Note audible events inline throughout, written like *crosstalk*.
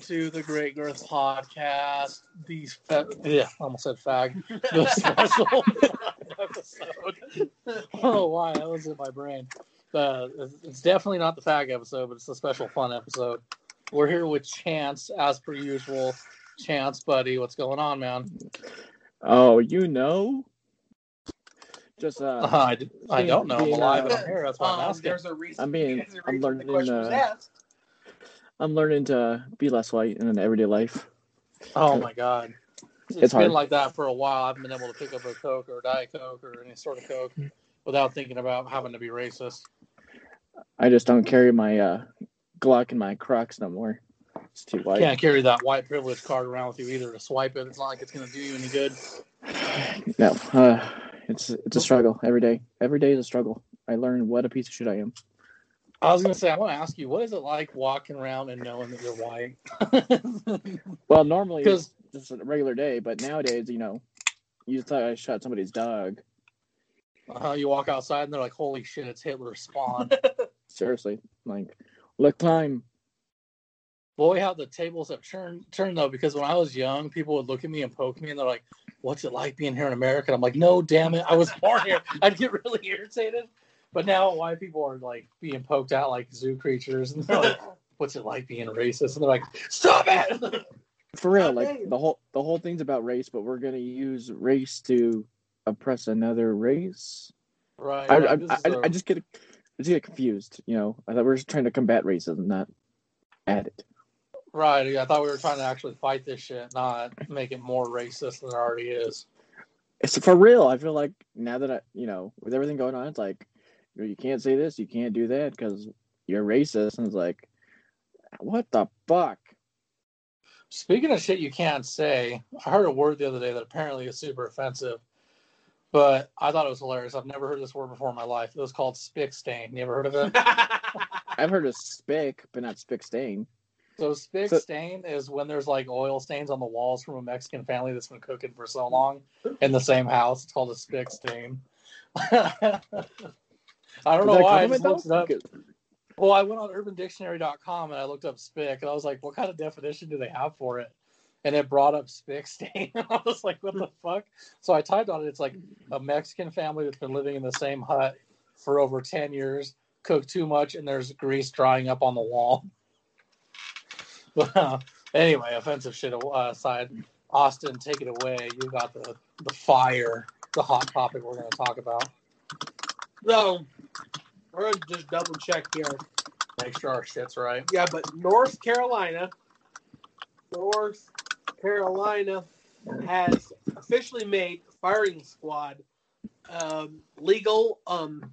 Everybody, welcome to the Great Girth Podcast. These, fa- yeah, I almost said fag. *laughs* The special *laughs* episode. I don't know why that was in my brain. Uh, it's definitely not the fag episode, but it's a special fun episode. We're here with Chance, as per usual. Chance, buddy, what's going on, man? Oh, you know? Just uh, Uh, I, d- I don't know. I'm being, alive and uh, I'm here. That's why I'm Um, asking. there's a reason. I mean, there's a I'm learning, the question was uh, asked. I'm learning to be less white in an everyday life. Oh my god. it's It's been hard. like that for a while. I haven't been able to pick up a Coke or a Diet Coke or any sort of Coke without thinking about having to be racist. I just don't carry my uh, Glock and my Crocs no more. It's too white. Can't carry that white privilege card around with you either to swipe it. It's not like it's going to do you any good. *sighs* No, uh, it's it's a struggle every day. Every day is a struggle. I learn what a piece of shit I am. I was going to say, I want to ask you, what is it like walking around and knowing that you're white? *laughs* Well, normally Because it's just a regular day, but nowadays, you know, you just thought I shot somebody's dog. uh, you walk outside and they're like, holy shit, it's Hitler's spawn. *laughs* Seriously, like, look, time. Boy, how the tables have turned, turned though, because when I was young, people would look at me and poke me and they're like, what's it like being here in America? And I'm like, no, damn it, I was born here. *laughs* I'd get really irritated. But now white people are like being poked out like zoo creatures and they're like, *laughs* what's it like being racist? And they're like, stop it. For real, like the whole the whole thing's about race, but we're gonna use race to oppress another race. right. I, like, I, this I, is a- I just get I just get confused. You know, I thought we were just trying to combat racism, not add it. right. yeah, I thought we were trying to actually fight this shit, not make it more racist than it already is. It's for real. I feel like now that I, you know, with everything going on, it's like you, can't say this, you can't do that because you're racist, and it's like, what the fuck? Speaking of shit you can't say, I heard a word the other day that apparently is super offensive, but I thought it was hilarious. I've never heard this word before in my life. It was called spick stain. You ever heard of it? *laughs* I've heard of spick, but not spick stain. so spick So- stain is when there's like oil stains on the walls from a Mexican family that's been cooking for so long in the same house. It's called a spick stain. *laughs* I don't Is know why. I just looked it though? up. Well, I went on urbandictionary.com and I looked up spick and I was like, what kind of definition do they have for it? And it brought up spick stain. *laughs* I was like, what the fuck? So I typed on it. It's like a Mexican family that's been living in the same hut for over 10 years, cooked too much, and there's grease drying up on the wall. *laughs* But uh, anyway, offensive shit aside, Austin, take it away. You got the, the fire, the hot topic we're going to talk about. so, we're gonna just double check here. Make sure our shit's right. Yeah, but North Carolina, North Carolina has officially made firing squad um, legal um,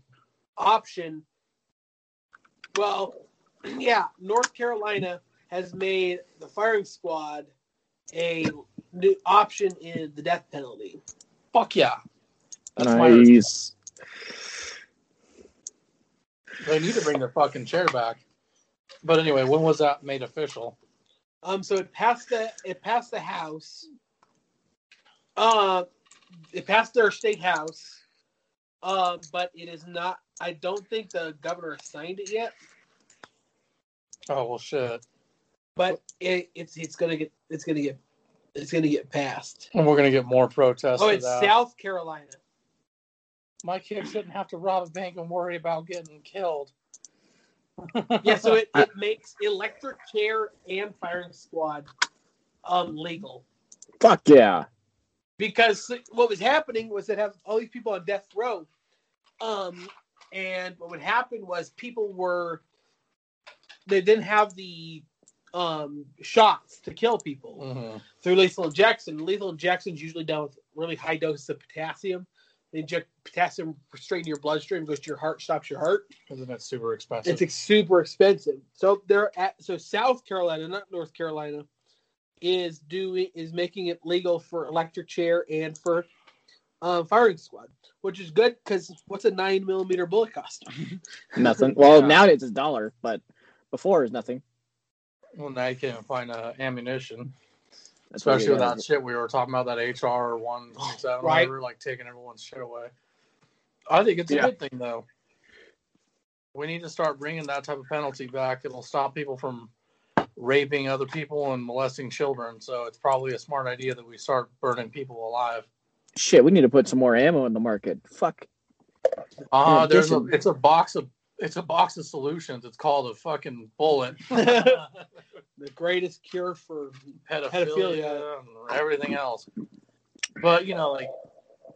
option. Well, *clears throat* yeah, North Carolina has made the firing squad a new option in the death penalty. Fuck yeah. That's Nice. They need to bring their fucking chair back. But anyway, when was that made official? Um, so it passed the it passed the House. Uh, it passed their state house. Um, but it is not. I don't think the governor signed it yet. Oh well, shit. But it, it's it's gonna get it's gonna get it's gonna get passed. And we're gonna get more protests. Oh, it's. South Carolina. My kid shouldn't have to rob a bank and worry about getting killed. *laughs* Yeah, so it, it makes electric chair and firing squad um legal. Fuck yeah. because what was happening was that have all these people on death row, um, and what would happen was people were they didn't have the um shots to kill people Mhm. through lethal injection. Lethal injections usually done with really high doses of potassium. They inject potassium straight into your bloodstream, goes to your heart, stops your heart. Isn't that super expensive? It's ex- super expensive. So they're at so South Carolina, not North Carolina, is doing is making it legal for electric chair and for um, firing squad, which is good because what's a nine millimeter bullet cost? *laughs* Nothing. Well, Yeah. nowadays it's a dollar, but before it's nothing. well, now you can't find uh, ammunition, That's what especially with that shit we were talking about that HR one *gasps* twenty seven, Right. whatever, like taking everyone's shit away. I think it's a Yeah. good thing though. We need to start bringing that type of penalty back. It'll stop people from raping other people and molesting children. So it's probably a smart idea that we start burning people alive. Shit, we need to put some more ammo in the market. Fuck. Uh, In there's a it's a box of it's a box of solutions. It's called a fucking bullet. *laughs* *laughs* the greatest cure for pedophilia, Pedophilia. and everything else. But you know, like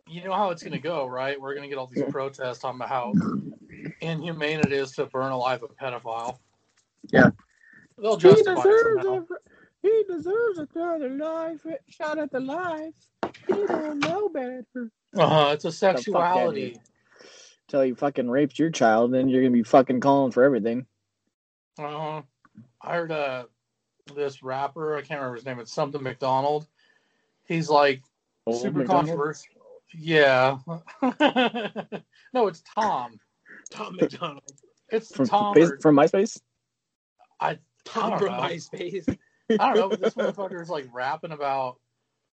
you know how it's gonna go, right? We're gonna get all these protests talking about how inhumane it is to burn alive a pedophile. Yeah. They'll He justify it deserves somehow. a, he deserves another life shot at the life. He don't know better. Uh-huh, it's a sexuality. Till you fucking raped your child, then you're gonna be fucking calling for everything. Uh-huh. I heard uh this rapper, I can't remember his name, it's something McDonald. He's like Old super McDonald? controversial. Yeah. *laughs* no, it's Tom. Tom MacDonald. It's from Tom. face, or- from MySpace. I Tom I from don't know. MySpace. I don't know, but this *laughs* is like rapping about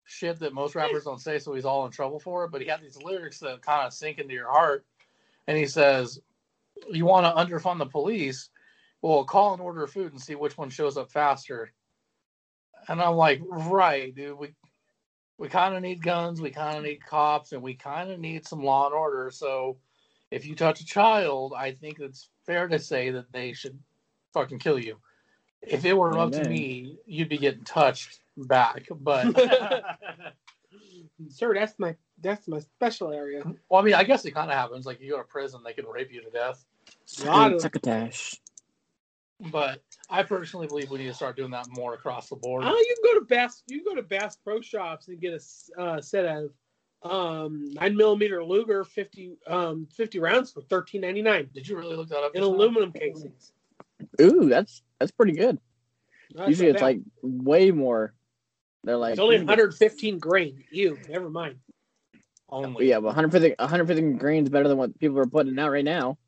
shit that most rappers don't say, so he's all in trouble for it. But he had these lyrics that kind of sink into your heart. And he says, You want to underfund the police? Well, call and order food and see which one shows up faster. And I'm like, Right, dude. We we kind of need guns, we kind of need cops, and we kind of need some law and order. So if you touch a child, I think it's fair to say that they should fucking kill you. If it were up to me, you'd be getting touched back. But *laughs* Sir, that's my that's my special area. well, I mean, I guess it kind of happens. Like you go to prison, they can rape you to death. Lot of- Succotash. But I personally believe we need to start doing that more across the board. Oh, you can go to Bass. You can go to Bass Pro Shops and get a uh, set of um, nine millimeter Luger 50, um, 50 rounds for thirteen ninety nine Did you really look that up? in just now? aluminum casings. Ooh, that's that's pretty good. That's Usually not it's bad. like way more. They're like it's only one hundred fifteen grain. You never mind. get- Only. Yeah, but 150 150 grains better than what people are putting out right now.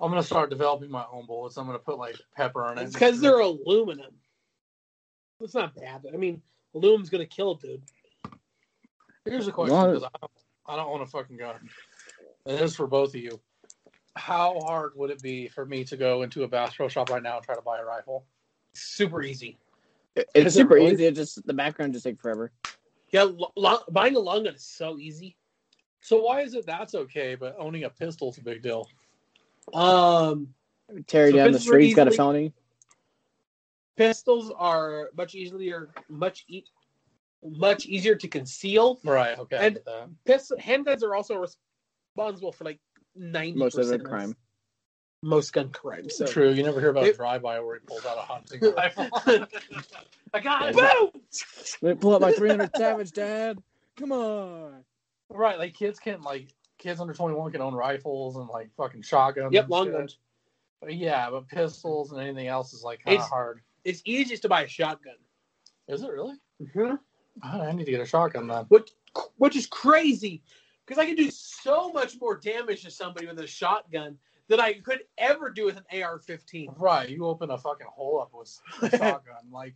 I'm gonna start developing my own bullets. I'm gonna put like pepper on it. It's because they're aluminum. It's not bad. I mean, aluminum's gonna kill a dude. Here's a question because I don't, I don't own a fucking gun. And this is for both of you. How hard would it be for me to go into a Bass Pro Shop right now and try to buy a rifle? Super easy. It- It's Is it super really? easy. It just the background just take forever. Yeah, lo- lo- buying a long gun is so easy. So why is it that's okay, but owning a pistol's a big deal? Um, Tear So down the pistols are streets, got a easily- felony. pistols are much easier, much e- much easier to conceal. Right. Okay. And- get that. Pistol handguns are also responsible for like ninety Most of the crime. most gun crimes. So. True. You never hear about a drive-by where he pulls out a hunting *laughs* rifle. I got it. Yeah. Boom! Pull up my 300 Savage, Dad. Come on. Right. Like kids can't like kids under 21 can own rifles and like fucking shotguns. Yep, long shit. guns. But yeah, but pistols and anything else is like kind of hard. It's easiest to buy a shotgun. Is it really? Mm-hmm. Oh, I need to get a shotgun then. Which which is crazy because I can do so much more damage to somebody with a shotgun than I could ever do with an AR-15. Right, you open a fucking hole up with *laughs* a shotgun. Like,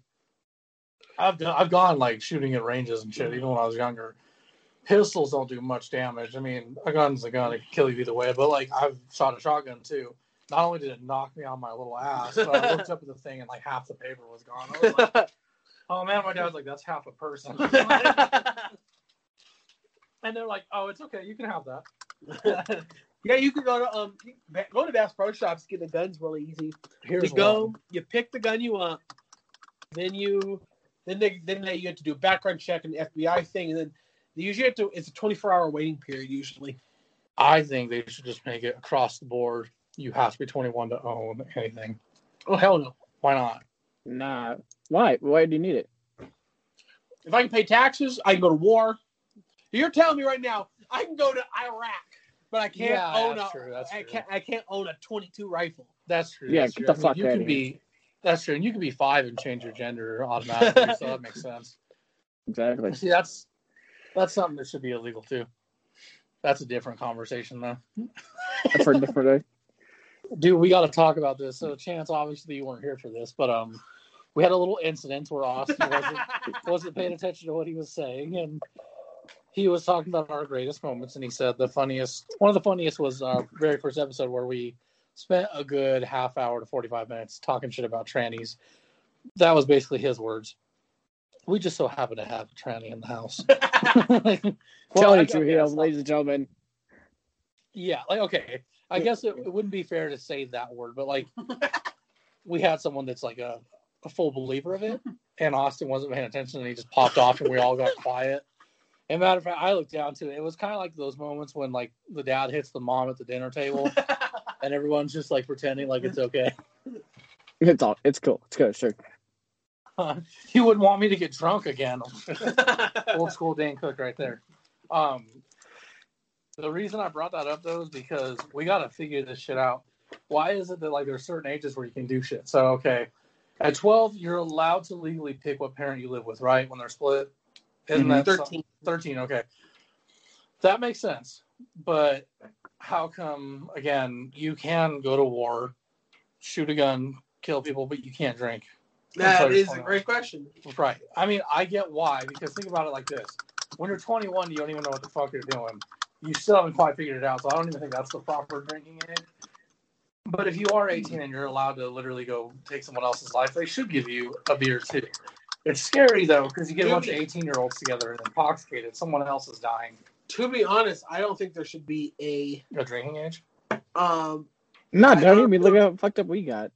I've done, I've gone like shooting at ranges and shit, even when I was younger. Pistols don't do much damage. I mean, a gun's a gun; it can kill you either way. But like, I've shot a shotgun too. Not only did it knock me on my little ass, but I looked up at the thing and like half the paper was gone. I was like, *laughs* "Oh man!" My dad's like, "That's half a person," *laughs* and they're like, "Oh, it's okay. You can have that." *laughs* yeah, you can go to um go to Bass Pro Shops get the guns really easy. Here's you go, one. you pick the gun you want, then you then they then they you have to do a background check and FBI thing, and then they usually have to. It's a 24 hour waiting period usually. I think they should just make it across the board. You have to be 21 to own anything. Oh hell no! Why not? Nah. Why? Why do you need it? If I can pay taxes, I can go to war. You're telling me right now I can go to Iraq, but I can't Yeah, own that's a true, that's I true. can't I can't own a 22 rifle. That's true. Yeah, that's get true. the fuck you outta can here. be. That's true, and you can be five and change your gender automatically, so that makes *laughs* sense. Exactly. See, that's that's something that should be illegal too. That's a different conversation, though. That's for a different day. Dude, we got to talk about this. So, Chance, obviously you weren't here for this, but um, we had a little incident where Austin wasn't *laughs* wasn't paying attention to what he was saying, and he was talking about our greatest moments, and he said the funniest one of the funniest was our very first episode where we spent a good half hour to 45 minutes talking shit about trannies. That was basically his words. We just so happen to have a tranny in the house. Like, *laughs* well, Telling I you true ladies and gentlemen. Yeah, like okay. I guess it, it wouldn't be fair to say that word, but like *laughs* we had someone that's like a, a full believer of it, *laughs* and Austin wasn't paying attention, and he just popped off, and we all got quiet. And matter of fact, I looked down to it. It was kind of like those moments when like the dad hits the mom at the dinner table, and everyone's just like pretending like it's okay. It's all. It's cool. It's good. Sure. *laughs* you wouldn't want me to get drunk again. *laughs* Old school Dane Cook right there. Um, the reason I brought that up though is because we got to figure this shit out. Why is it that like there's certain ages where you can do shit? So okay, at 12 you're allowed to legally pick what parent you live with, right? When they're split, isn't Mhm. that 13. 13? Okay, that makes sense. But how come again you can go to war, shoot a gun, kill people, but you can't drink? That Sorry, is a great question. Right. I mean, I get why because think about it like this: when you're 21, you don't even know what the fuck you're doing. You still haven't quite figured it out, so I don't even think that's the proper drinking age. But if you are 18 and you're allowed to literally go take someone else's life, they should give you a beer too. It's scary though because you get a bunch of 18 year olds together and intoxicated. Someone else is dying. To be honest, I don't think there should be a A drinking age. um No, don't don't even know. look how fucked up we got.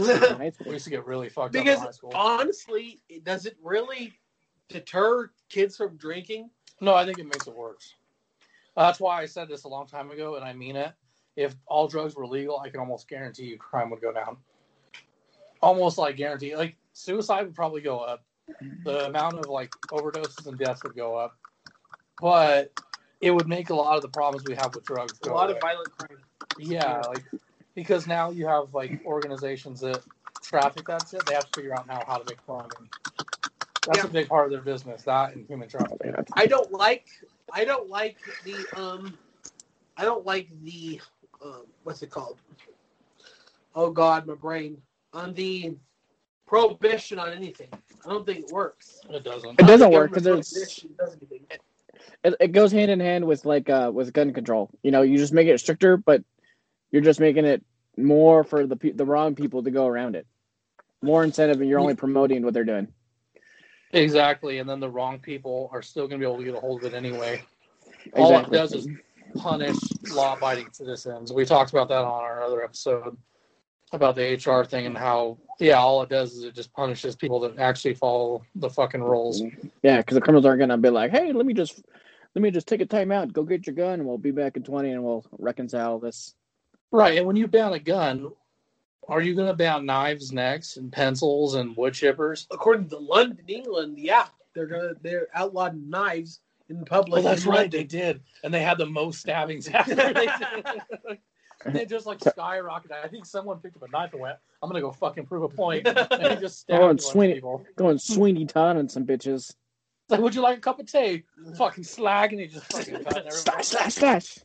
In high We used to get really fucked up because in high school. honestly, does it really deter kids from drinking? No, I think it makes it worse. That's why I said this a long time ago, and I mean it. If all drugs were legal, I can almost guarantee you crime would go down. Almost like guarantee, like suicide would probably go up. The amount of like overdoses and deaths would go up, but it would make a lot of the problems we have with drugs A lot away. of violent crime. Yeah, like because now you have like organizations that traffic that shit. They have to figure out now how to make money. That's Yeah. a big part of their business. That and human trafficking. I don't like I don't like the um I don't like the um what's it called? Oh god, my brain. On the prohibition on anything. I don't think it works. It doesn't. It doesn't I don't think work because government there's prohibition does anything. it, it goes hand in hand with like uh with gun control. You know, you just make it stricter, but you're just making it more for the the wrong people to go around it. More incentive, and you're only promoting what they're doing. Exactly, and then the wrong people are still going to be able to get a hold of it anyway. All it does is punish law-abiding citizens. We talked about that on our other episode about the HR thing and how, yeah, all it does is it just punishes people that actually follow the fucking rules. Yeah, because the criminals aren't gonna be like, "Hey, let me just let me just take a time out, go get your gun, and we'll be back in twenty, and we'll reconcile this." Right, and when you ban a gun, are you going to ban knives next and pencils and wood chippers? According to London, England, yeah, they're gonna they're outlawed knives in public. Well, that's in right, they did, and they had the most stabbings after *laughs* they did. They just like skyrocketed. I think someone picked up a knife and went, "I'm gonna go fucking prove a point," *laughs* and he just stabbed a and bunch of Sweeney- people. Going Sweeney Todd on some bitches. It's like, would you like a cup of tea? Fucking slag, and he just fucking cut *laughs* everybody. Slash, slash, slash.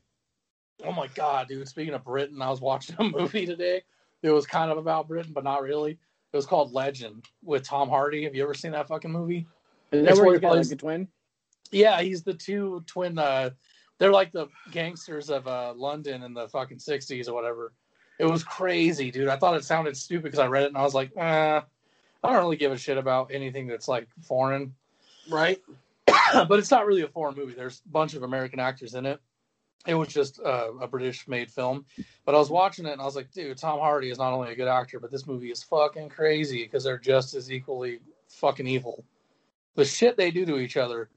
Oh my god, dude! Speaking of Britain, I was watching a *laughs* movie today. It was kind of about Britain, but not really. It was called Legend with Tom Hardy. Have you ever seen that fucking movie? Is that where where he like plays- a twin? Yeah, he's the two twin. Uh, they're like the gangsters of uh, London in the fucking '60s or whatever. It was crazy, dude. I thought it sounded stupid because I read it and I was like, eh, I don't really give a shit about anything that's like foreign. right? *coughs* but it's not really a foreign movie. There's a bunch of American actors in it. It was just uh, a British-made film. But I was watching it and I was like, dude, Tom Hardy is not only a good actor, but this movie is fucking crazy because they're just as equally fucking evil. The shit they do to each other,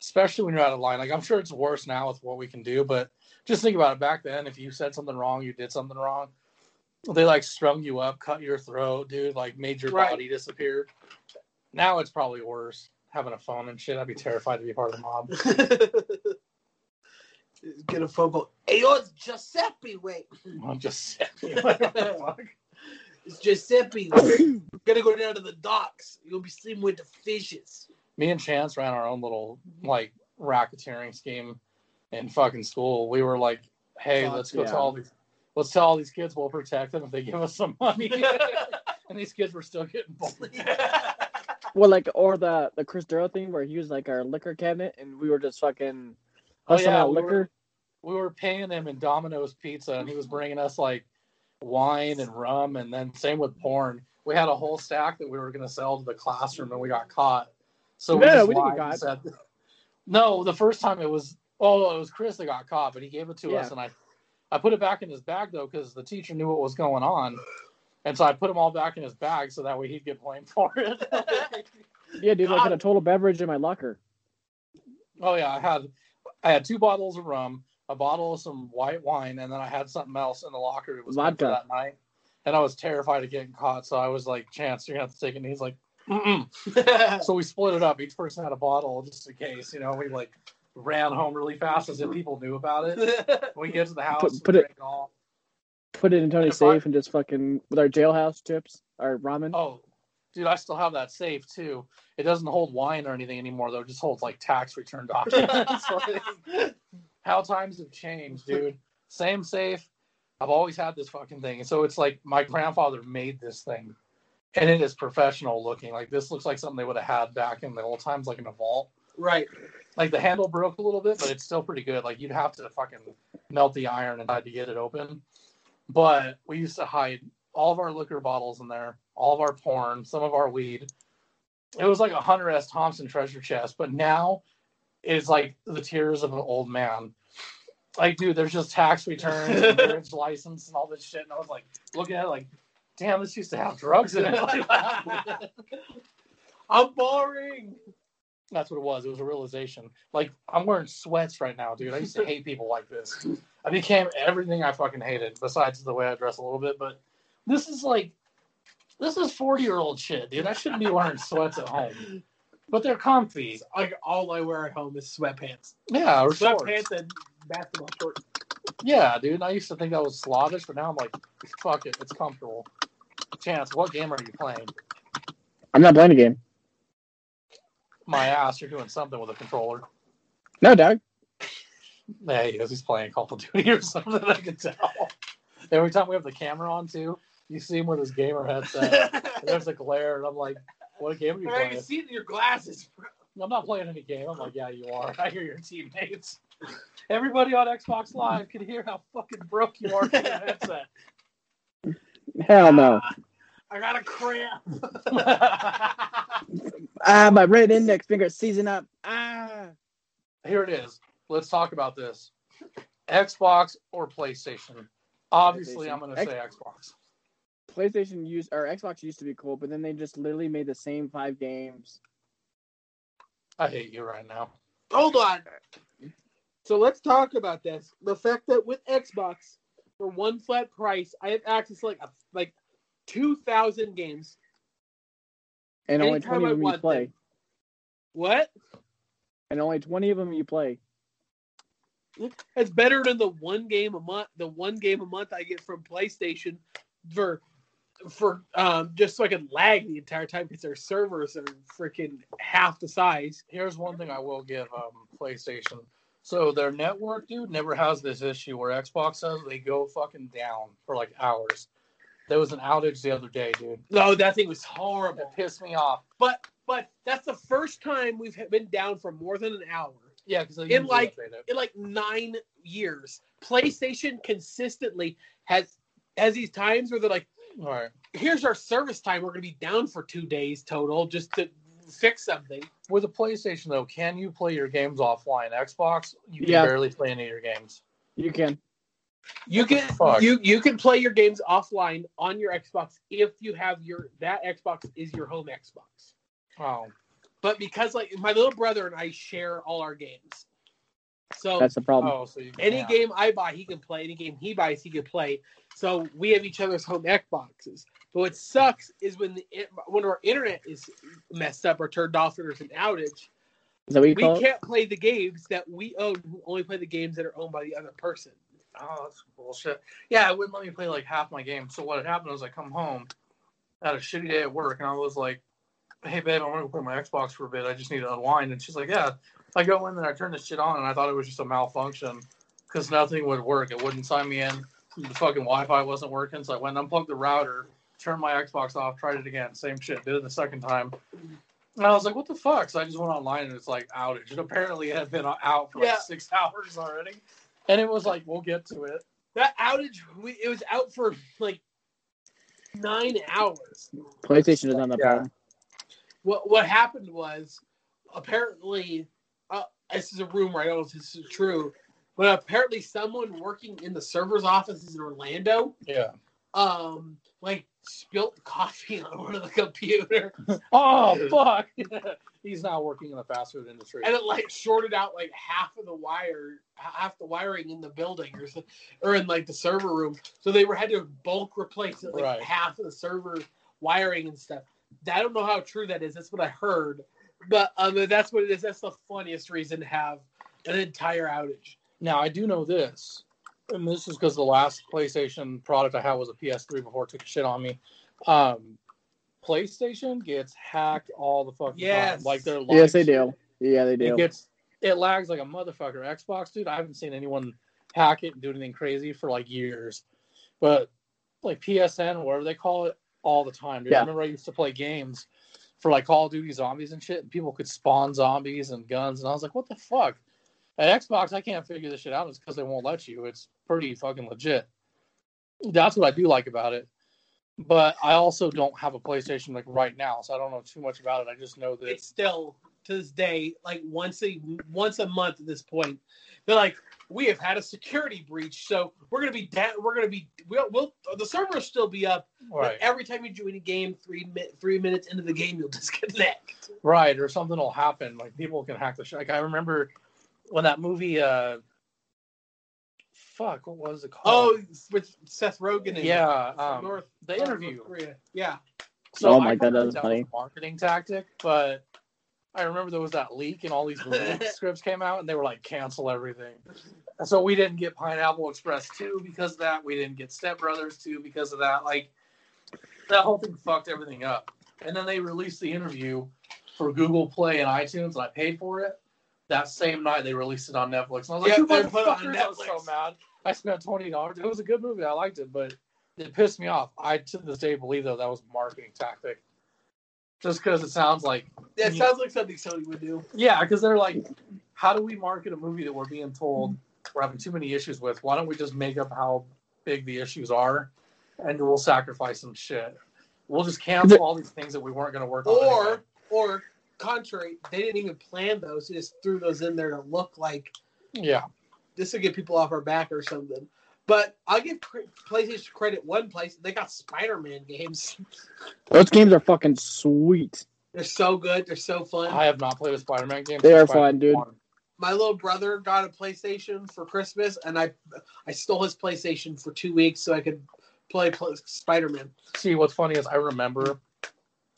especially when you're out of line. Like I'm sure it's worse now with what we can do, but just think about it. Back then, if you said something wrong, you did something wrong. They like strung you up, cut your throat, dude. Like made your Right. body disappear. Now it's probably worse having a phone and shit. I'd be terrified to be part of the mob. *laughs* Get a phone call. Hey, yo, it's Giuseppe. Wait, *laughs* I'm just *laughs* what the fuck? it's Giuseppe. We're *laughs* gonna go down to the docks. You'll be sleeping with the fishes. Me and Chance ran our own little like racketeering scheme in fucking school. We were like, "Hey, Fuck, let's go yeah. tell all these, let's tell all these kids we'll protect them if they give us some money." and these kids were still getting bullied. Well, like or the the Chris Darrow thing where he was like our liquor cabinet, and we were just fucking Oh, hustling yeah, out we liquor. were- We were paying him in Domino's pizza, and he was bringing us like wine and rum, and then same with porn. We had a whole stack that we were going to sell to the classroom, and we got caught. So No, we didn't caught. said- *laughs* no, the first time it was oh, it was Chris that got caught, but he gave it to Yeah. us, and I I put it back in his bag though because the teacher knew what was going on, and so I put them all back in his bag so that way he'd get blamed *laughs* for it. *laughs* Yeah, dude, I God. put a total beverage in my locker. Oh yeah, I had I had two bottles of rum, a bottle of some white wine, and then I had something else in the locker. It was Vodka. that night, and I was terrified of getting caught. So I was like, "Chance, you're gonna have to take it." And he's like, Mm-mm. *laughs* "So we split it up. Each person had a bottle just in case." You know, we like ran home really fast as if people knew about it. *laughs* We get to the house, Put- put it- it all. Put it in Tony's If I- safe and just fucking with our jailhouse chips, our ramen. Oh, dude, I still have that safe too. It doesn't hold wine or anything anymore though. It just holds like tax return documents. *laughs* How times have changed, dude. Same safe. I've always had this fucking thing. And so it's like my grandfather made this thing. And it is professional looking. Like this looks like something they would have had back in the old times, like in a vault. right. Like the handle broke a little bit, but it's still pretty good. Like you'd have to fucking melt the iron and try to get it open. But we used to hide all of our liquor bottles in there, all of our porn, some of our weed. It was like a Hunter S. Thompson treasure chest, but now it's like the tears of an old man. Like, dude, there's just tax returns and *laughs* marriage license and all this shit. And I was like looking at it like, damn, this used to have drugs in it. *laughs* I'm boring. That's what it was. It was a realization. Like I'm wearing sweats right now, dude. I used to hate people like this. I became everything I fucking hated, besides the way I dress a little bit. But this is like, this is forty year old shit, dude. I shouldn't be wearing sweats at home, but they're comfy. Like all I wear at home is sweatpants. Yeah, or shorts. Sweatpants and basketball shorts. Yeah, dude. I used to think that was slavish, but now I'm like, fuck it, it's comfortable. Chance, what game are you playing? I'm not playing a game. My ass, you're doing something with a controller. No, dog. *laughs* Yeah, he is. He's playing Call of Duty or something. I can tell. Every time we have the camera on too, you see him with his gamer headset. *laughs* there's a glare, and I'm like, "What game are you I can playing?" see it in your glasses. I'm not playing any game. I'm like, "Yeah, you are." *laughs* I hear your teammates. Everybody on Xbox Live can hear how fucking broke you are with your headset. *laughs* Hell no. I got a cramp. *laughs* Ah, my red index finger seizing up. Ah. Here it is. Let's talk about this. Xbox or PlayStation? Obviously, PlayStation. I'm going to X- say Xbox. PlayStation used or Xbox used to be cool, but then they just literally made the same five games. I hate you right now. Hold on. So let's talk about this. The fact that with Xbox, for one flat price, I have access to like a, like two thousand games. And only 20 I of them you play. them. What? And only 20 of them you play. It's better than the one game a month. The one game a month I get from PlayStation for for um just so I can lag the entire time because their servers are freaking half the size. Here's one thing I will give um, PlayStation. So their network, dude, never has this issue where Xbox does. They go fucking down for like hours. There was an outage the other day, dude. No, that thing was horrible. It pissed me off. But but that's the first time we've been down for more than an hour. Yeah, because In, like, in like nine years. PlayStation consistently has has these times where they're like, all right. here's our service time. We're gonna be down for two days total just to fix something. With a PlayStation though, can you play your games offline? Xbox, you can Yeah. barely play any of your games. You can. You can you you can play your games offline on your Xbox if you have your that Xbox is your home Xbox. Oh, But because like my little brother and I share all our games. So That's the problem. oh, so any yeah. game I buy, he can play. Any game he buys, he can play. So we have each other's home Xboxes. But what sucks is when the when our internet is messed up or turned off or there's an outage, Is that what you we call can't play the games that we own. We only play the games that are owned by the other person. Oh, that's bullshit. Yeah, it wouldn't let me play like half my game. So what had happened was I come home, had a shitty day at work, and I was like, "Hey, babe, I want to play my Xbox for a bit. I just need to unwind." And she's like, "Yeah." I go in there, I turn this shit on, and I thought it was just a malfunction because nothing would work. It wouldn't sign me in. The fucking Wi-Fi wasn't working, so I went and unplugged the router, turned my Xbox off, tried it again, same shit. Did it the second time. And I was like, "What the fuck?" So I just went online and it's like outage. And apparently it had been out for like Yeah. six *laughs* hours already. And it was like, "We'll get to it." that outage, we, it was out for like nine hours. PlayStation is on the Yeah. problem. What what happened was apparently this is a rumor. I don't know if this is true, but apparently someone working in the server's offices in Orlando, Yeah. um, like spilt coffee *laughs* on one of the computer, *laughs* Oh *laughs* fuck! He's now working in the fast food industry. and it like shorted out like half of the wire, half the wiring in the building, or so, or in like the server room. So they were had to bulk replace it, like Right. half of the server wiring and stuff. I don't know how true that is. That's what I heard, but um, that's what it is. That's the funniest reason to have an entire outage. Now I do know this, and this is because the last PlayStation product I had was a PS3 before it took a shit on me. Um, PlayStation gets hacked all the fucking Yes. time. Like they're Yes, they do. Yeah, they do. It gets it lags like a motherfucker. Xbox, dude, I haven't seen anyone hack it and do anything crazy for like years. But like PSN, whatever they call it, all the time. Dude. I remember I used to play games for like Call of Duty zombies and shit, and people could spawn zombies and guns, and I was like, what the fuck? At Xbox, I can't figure this shit out. It's because they won't let you. It's pretty fucking legit. That's what I do like about it. But I also don't have a PlayStation like right now, so I don't know too much about it. I just know that It's still to this day like once a once a month at this point. They're like, we have had a security breach, so we're gonna be da- we're gonna be we'll, we'll the server will still be up. But right. every time you join a game, three mi- three minutes into the game, you'll *laughs* disconnect. Right, or something will happen. Like people can hack the shit. Like I remember when that movie, uh, fuck, what was it called? Oh, with Seth Rogen. And yeah, um, North the North interview. Korea. Yeah, Oh I my God, that was funny. a marketing tactic, but I remember there was that leak and all these *laughs* scripts came out, and they were like cancel everything. And so we didn't get Pineapple Express two because of that. We didn't get Step Brothers two because of that. Like that whole thing fucked everything up. And then they released the interview for Google Play and iTunes, and I paid for it. That same night, they released it on Netflix, and I was like, Yeah, "You they put it on motherfuckers!" I was so mad. I spent twenty dollars. It was a good movie. I liked it, but it pissed me off. I to this day believe though that was a marketing tactic, just because it sounds like Yeah. sounds like something Sony would do. yeah, because they're like, how do we market a movie that we're being told we're having too many issues with? Why don't we just make up how big the issues are, and we'll sacrifice some shit. We'll just cancel all these things that we weren't going to work on. Or anyway. or contrary, they didn't even plan those. They just threw those in there to look like yeah, this will get people off our back or something. But I'll give cre- PlayStation credit one place. They got Spider-Man games. *laughs* Those games are fucking sweet. They're so good. They're so fun. I have not played a Spider-Man game. They since are fun, dude. 1. My little brother got a PlayStation for Christmas, and I I stole his PlayStation for two weeks so I could play pl- Spider-Man. See, what's funny is I remember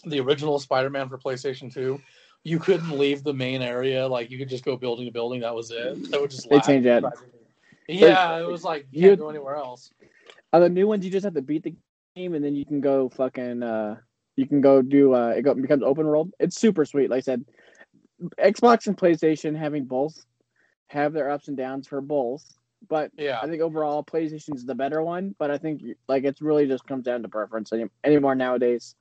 the original Spider-Man for PlayStation 2. You couldn't leave the main area. Like you could just go building to building. That was it. That would just They lag. changed that. Yeah, it was like you can't go anywhere else. On the new ones, you just have to beat the game, and then you can go fucking. uh You can go do. uh It go, becomes open world. It's super sweet. Like I said, Xbox and PlayStation having both have their ups and downs for both. But Yeah, I think overall, PlayStation's the better one. But I think like it's really just comes down to preference any, anymore nowadays.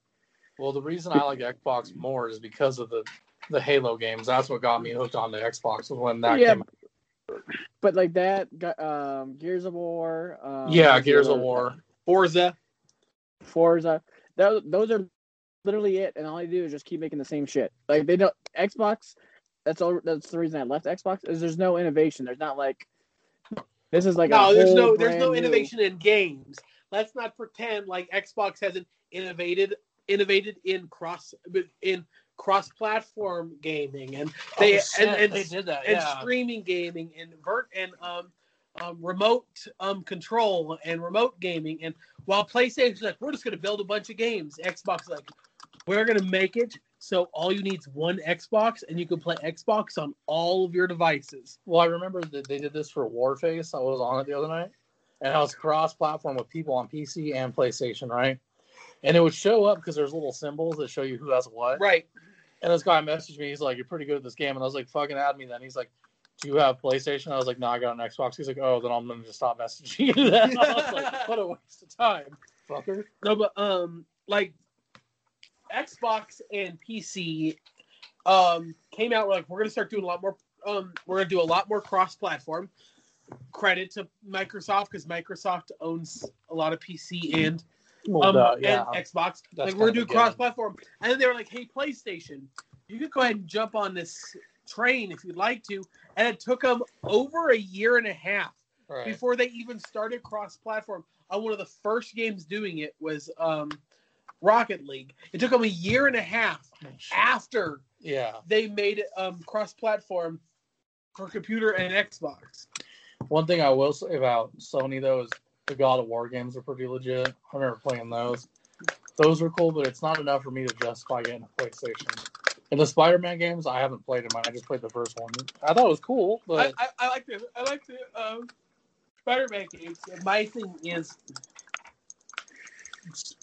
Well, the reason I like Xbox more is because of the the Halo games. That's what got me hooked on the Xbox was when that Yeah. came. out. But like that, um, Gears of War. Um, Yeah, Gears of War. Forza. Forza. Those, those are literally it, and all they do is just keep making the same shit. Like they don't Xbox. That's all. That's the reason I left Xbox. Is there's no innovation. There's not like this is like no, a there's no there's no brand new- innovation in games. Let's not pretend like Xbox hasn't innovated innovated in cross in cross platform gaming and they Oh, and, and, they did that. and streaming gaming and vert and um, um remote um control and remote gaming and while PlayStation's like we're just gonna build a bunch of games, Xbox is like we're gonna make it so all you need is one Xbox and you can play Xbox on all of your devices. Well, I remember that they did this for Warface. I was on it the other night, and I was cross-platform with people on PC and PlayStation, right? And it would show up because there's little symbols that show you who has what. Right. And this guy messaged me. He's like, "You're pretty good at this game," and I was like, "Fucking add me then." He's like, "Do you have PlayStation?" I was like, "No, I got an Xbox." He's like, "Oh, then I'm gonna just stop messaging you." Then *laughs* I was like, *laughs* "What a waste of time, fucker." No, but um, like Xbox and PC um came out. Like, we're gonna start doing a lot more. Um, we're gonna do a lot more cross-platform. credit to Microsoft because Microsoft owns a lot of PC and Well, um, yeah. and Xbox. That's like we're doing of cross-platform, and then they were like, "Hey, PlayStation, you could go ahead and jump on this train if you'd like to." And it took them over a year and a half Right. before they even started cross-platform. On one of the first games doing it was um, Rocket League. It took them a year and a half after Yeah. they made it um, cross-platform for computer and Xbox. One thing I will say about Sony though is the God of War games are pretty legit. I remember playing those. Those were cool, but it's not enough for me to justify getting a PlayStation. And the Spider-Man games, I haven't played them. I just played the first one. I thought it was cool, I, but I, I like the I like the um, Spider-Man games. My thing is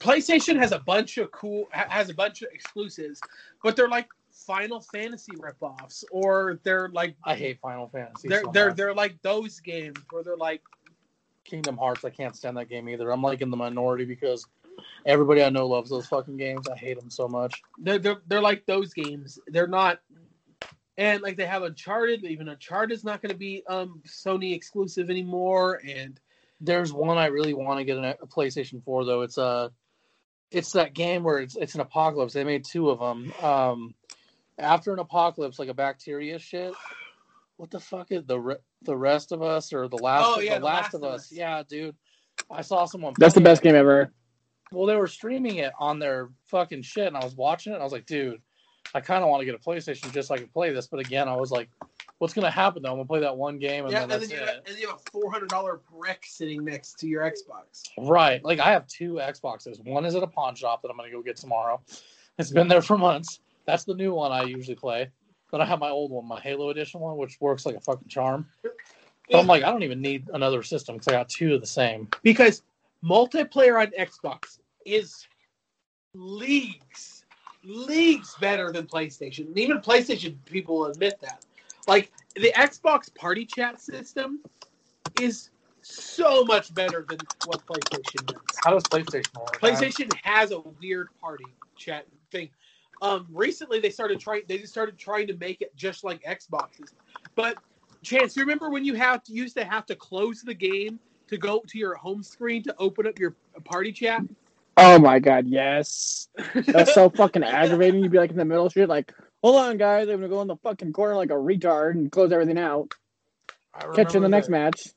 PlayStation has a bunch of cool has a bunch of exclusives, but they're like Final Fantasy ripoffs, or they're like I hate Final Fantasy. they're so they're much. they're like those games where they're like Kingdom Hearts. I can't stand that game either. I'm like in the minority because everybody I know loves those fucking games. I hate them so much. they're they're, they're like those games. They're not. And like they have Uncharted, even Uncharted is not going to be um Sony exclusive anymore. And There's one I really want to get an- a PlayStation 4 though. It's a, it's that game where it's it's an apocalypse. They made two of them. Um, after an apocalypse, like a bacteria shit. What the fuck is the re- the rest of us or the last? Oh, yeah, the last, of us. Yeah, dude. I saw someone. That's the best it. game ever. Well, they were streaming it on their fucking shit, and I was watching it. and I was like, dude, I kind of want to get a PlayStation just so I can play this. But again, I was like, what's gonna happen though? I'm gonna play that one game, and yeah, then and that's then you it. have, and you have a four hundred dollar brick sitting next to your Xbox. Right. Like I have two Xboxes. One is at a pawn shop that I'm gonna go get tomorrow. It's been there for months. That's the new one I usually play. Then I have my old one, my Halo Edition one, which works like a fucking charm. But I'm like, I don't even need another system because I got two of the same. because multiplayer on Xbox is leagues, leagues better than PlayStation. And even PlayStation people admit that. Like the Xbox Party Chat system is so much better than what PlayStation does. How does PlayStation work? PlayStation has a weird party chat thing. Um, recently they started trying. They just started trying to make it just like Xboxes. But Chance, you remember when you have to used to have to close the game to go to your home screen to open up your party chat? Oh my god, yes. That's so *laughs* fucking aggravating. You'd be like in the middle of shit, like, hold on, guys, I'm gonna go in the fucking corner like a retard and close everything out. Catch you in the remember next match.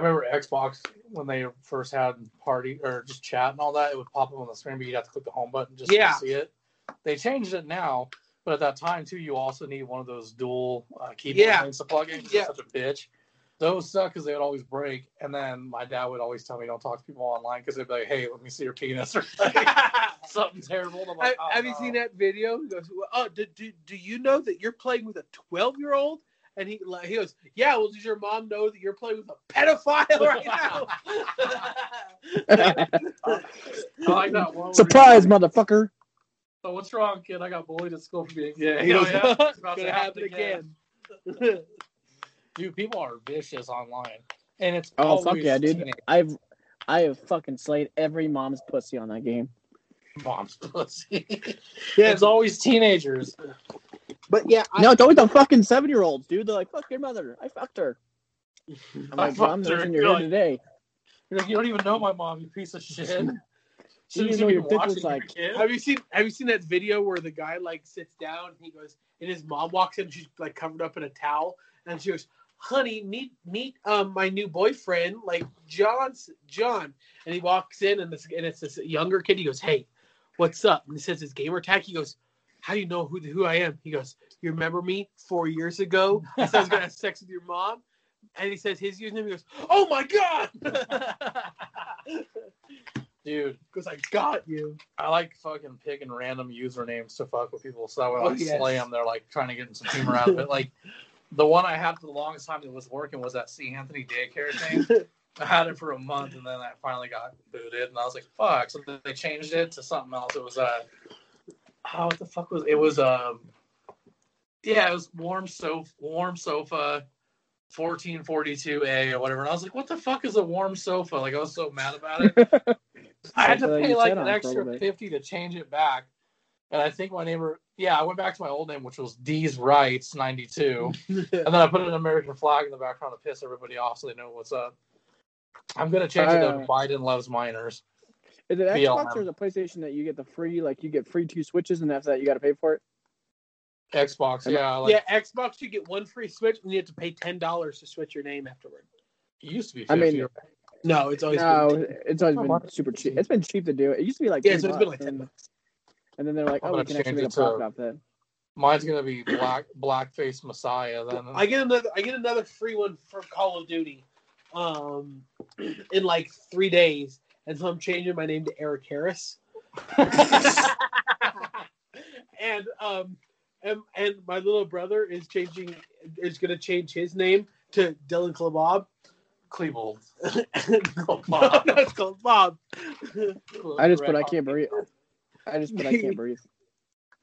I remember Xbox when they first had party or just chat and all that. It would pop up on the screen, but you'd have to click the home button just Yeah. to see it. They changed it now, but at that time too, you also need one of those dual uh, keyboard Yeah. things to plug in. 'cause Yeah. Such a bitch. Those suck because they would always break, and then my dad would always tell me don't talk to people online because they'd be like, "Hey, let me see your penis" *laughs* or like, *laughs* something terrible. Like, have, "Oh, have you no." seen that video? He goes, "Oh, do, do, do you know that you're playing with a 12 year old?" And he like, he goes, "Yeah, well, does your mom know that you're playing with a pedophile right *laughs* now?" I like that one. Surprise, motherfucker. Oh, what's wrong, kid? I got bullied at school for being gay. He You know, yeah, it's about Gonna to happen *laughs* again. *laughs* Dude, people are vicious online, and it's Oh fuck yeah, dude. teenage I've I have fucking slayed every mom's pussy on that game. mom's pussy. *laughs* Yeah. it's always teenagers. but yeah, I, No, it's always the fucking seven year olds, dude. They're like, fuck your mother. I fucked her. I'm I like, mom, fucked the her. reason you're You're like- today. You're like, you don't even know my mom, you piece of shit. You know your dick watching was like- kid. Have you seen Have you seen that video where the guy like sits down and he goes and his mom walks in and she's like covered up in a towel and she goes, "Honey, meet meet um my new boyfriend like John's John." And he walks in and this and it's this younger kid. He goes, "Hey, what's up?" And he says his gamer tag. He goes, "How do you know who who I am?" He goes, "You remember me four years ago? *laughs* I said I was gonna have sex with your mom." And he says his username. He goes, "Oh my god!" *laughs* *laughs* Dude, Because I got you. I like fucking picking random usernames to fuck with people. So when I Oh, like yes. slay them, they're like trying to get some humor out of it. Like *laughs* the one I had for the longest time that was working was that Casey Anthony daycare thing. I had it for a month and then I finally got booted and I was like, fuck. So then they changed it to something else. It was uh oh what the fuck was it was um yeah, it was warm sofa warm sofa 1442A or whatever. And I was like, what the fuck is a warm sofa? Like I was so mad about it. *laughs* I had to pay like an extra probably. fifty to change it back. and I think my name. Yeah, I went back to my old name, which was D's Rights ninety two, *laughs* and then I put an American flag in the background to piss everybody off, so they know what's up. I'm gonna change it to Uh, Biden loves minors. Is it BLM. Xbox or is it PlayStation that you get the free like you get free two switches and after that you got to pay for it? Xbox, Am yeah, like yeah, Xbox, you get one free Switch, and you have to pay ten dollars to switch your name afterward. it used to be. 50, I mean, No, it's always No, been it's always been much? super cheap. It's been cheap to do it. It used to be like yeah, so it's been like ten and, bucks. and then they're like, I'm oh, we can actually change make a it to- profit off that. mine's gonna be black blackface Messiah. Then I get another. I get another free one from Call of Duty, um, *clears throat* in like three days, and so I'm changing my name to Eric Harris. *laughs* *laughs* and um, and, and my little brother is changing. Is going to change his name to Dylan Klebob. *laughs* Klebold. no, no, it's called Bob. I just put I can't breathe. I just put I can't breathe. *laughs*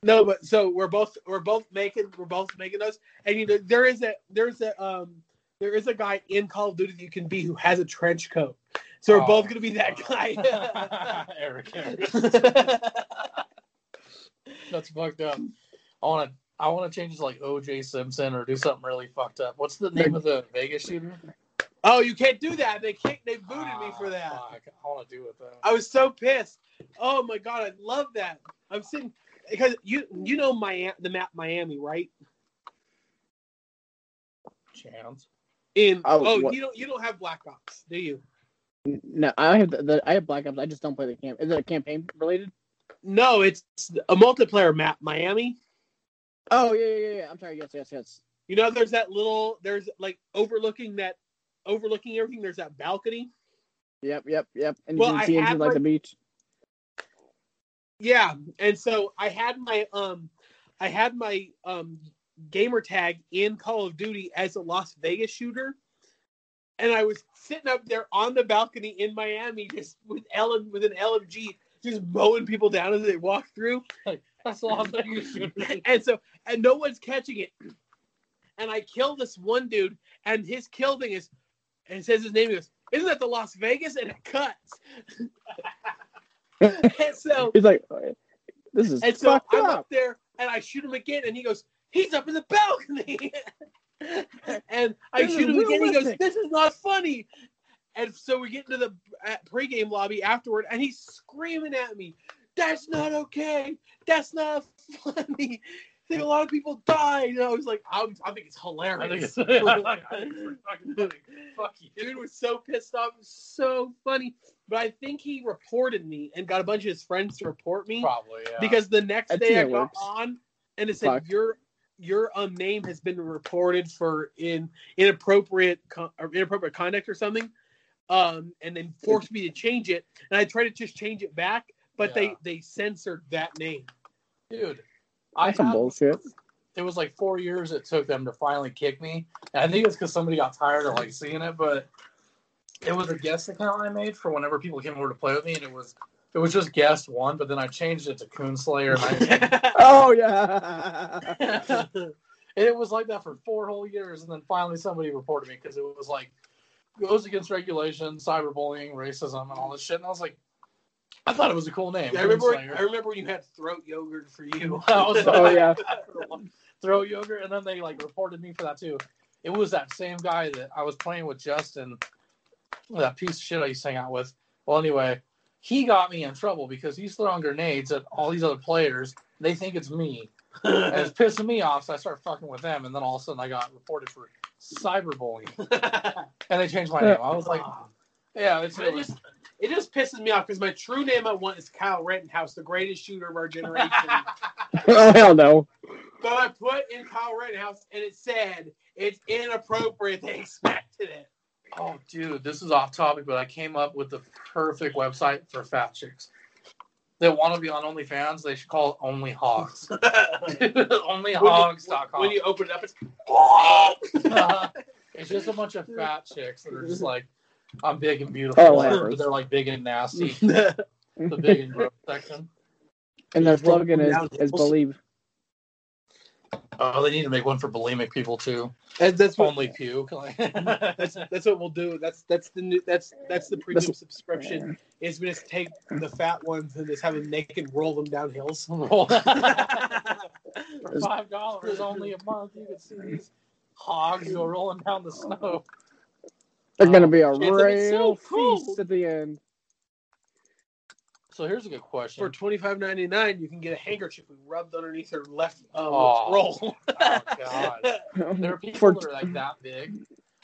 No, but so we're both we're both making we're both making those, and you know there is a there's a um there is a guy in Call of Duty that you can be who has a trench coat. So we're Oh. both gonna be that *laughs* guy. Eric Harris. That's fucked up. I want to. I want to change it to like O.J. Simpson or do something really fucked up. What's the name of the Vegas shooter? Oh, you can't do that. They kicked they booted me for Ah, that. fuck. I want to do it though. I was so pissed. Oh my god, I love that. I'm sitting because you you know Miami the map Miami right? Chance. In Oh, oh, what- you don't you don't have Black Ops, do you? No, I have the, the I have Black Ops. I just don't play the camp. Is it a campaign related? No, it's a multiplayer map Miami. Oh yeah, yeah, yeah. I'm sorry. Yes, yes, yes. You know, there's that little, there's like overlooking that, overlooking everything. There's that balcony. Yep, yep, yep. And you I can see into like my- the beach. Yeah, and so I had my um, I had my um gamer tag in Call of Duty as a Las Vegas shooter, and I was sitting up there on the balcony in Miami, just with Ellen with an LMG, just mowing people down as they walk through. That's Las Vegas shooter. *laughs* and so and no one's catching it. And I kill this one dude, and his kill thing is, and says his name. He goes, "Isn't that the Las Vegas?" And it cuts. *laughs* and so, He's like, this is and so fucked I'm up. up there, and I shoot him again, and he goes, "He's up in the balcony." *laughs* and I This shoot him again. He goes, "This is not funny." And so we get into the pregame lobby afterward, and he's screaming at me, "That's not okay. That's not *laughs* funny." I think a lot of people died. And I was like, I'm, I think it's I think hilarious. it's, I think it's *laughs* *laughs* pretty fucking funny. Fuck you. Dude was so pissed off. It was so funny. But I think he reported me and got a bunch of his friends to report me Probably, yeah. because the next I'd day I it got works. on and it said Fuck. your your um name has been reported for in inappropriate con- or inappropriate conduct or something, um, and then forced me to change it. And I tried to just change it back, but Yeah. they they censored that name. dude, I That's some had- bullshit. it was like four years it took them to finally kick me. And I think it's because somebody got tired of like seeing it, but it was a guest account I made for whenever people came over to play with me, and it was it was just guest one, but then I changed it to Coonslayer, and I, *laughs* *laughs* Oh yeah. it was like that for four whole years, and then finally somebody reported me because it was like goes against regulation, cyberbullying, racism, and all this shit. And I was like, I thought it was a cool name. I remember. I remember when you had throat yogurt for you. *laughs* Was *laughs* Oh, yeah. *laughs* throw yogurt, and then they like reported me for that too. It was that same guy that I was playing with Justin, that piece of shit I used to hang out with. Well, anyway, he got me in trouble because he's throwing grenades at all these other players. They think it's me, and it's pissing me off. So I start fucking with them, and then all of a sudden I got reported for cyberbullying, and they changed my name. I was like, yeah, it's it just it just pisses me off because my true name I want is Kyle Rittenhouse, the greatest shooter of our generation. *laughs* oh hell no. but I put in Kyle Rittenhouse and it said it's inappropriate. They expected it. Oh, dude, this is off topic, but I came up with the perfect website for fat chicks that want to be on OnlyFans. They should call it Only Hogs. *laughs* *laughs* OnlyHogs.com. When you open it up, it's it's just a bunch of fat chicks that are just like, I'm big and beautiful. Oh, but they're like big and nasty. *laughs* the big and gross section. And their slogan is Down is believe. Oh, they need to make one for bulimic people too. And that's what Only puke. *laughs* *laughs* That's, that's what we'll do. That's that's the new that's that's the premium That's- subscription. Is we just take the fat ones and just have them naked roll them down hills. for five dollars only a month, you can see these hogs go rolling down the snow. They're gonna be a It's- it's so real cool. feast at the end. So here's a good question. For twenty five ninety nine, you can get a handkerchief rubbed underneath her left uh, Oh. roll. Oh, God. *laughs* There are people For- that are like that big.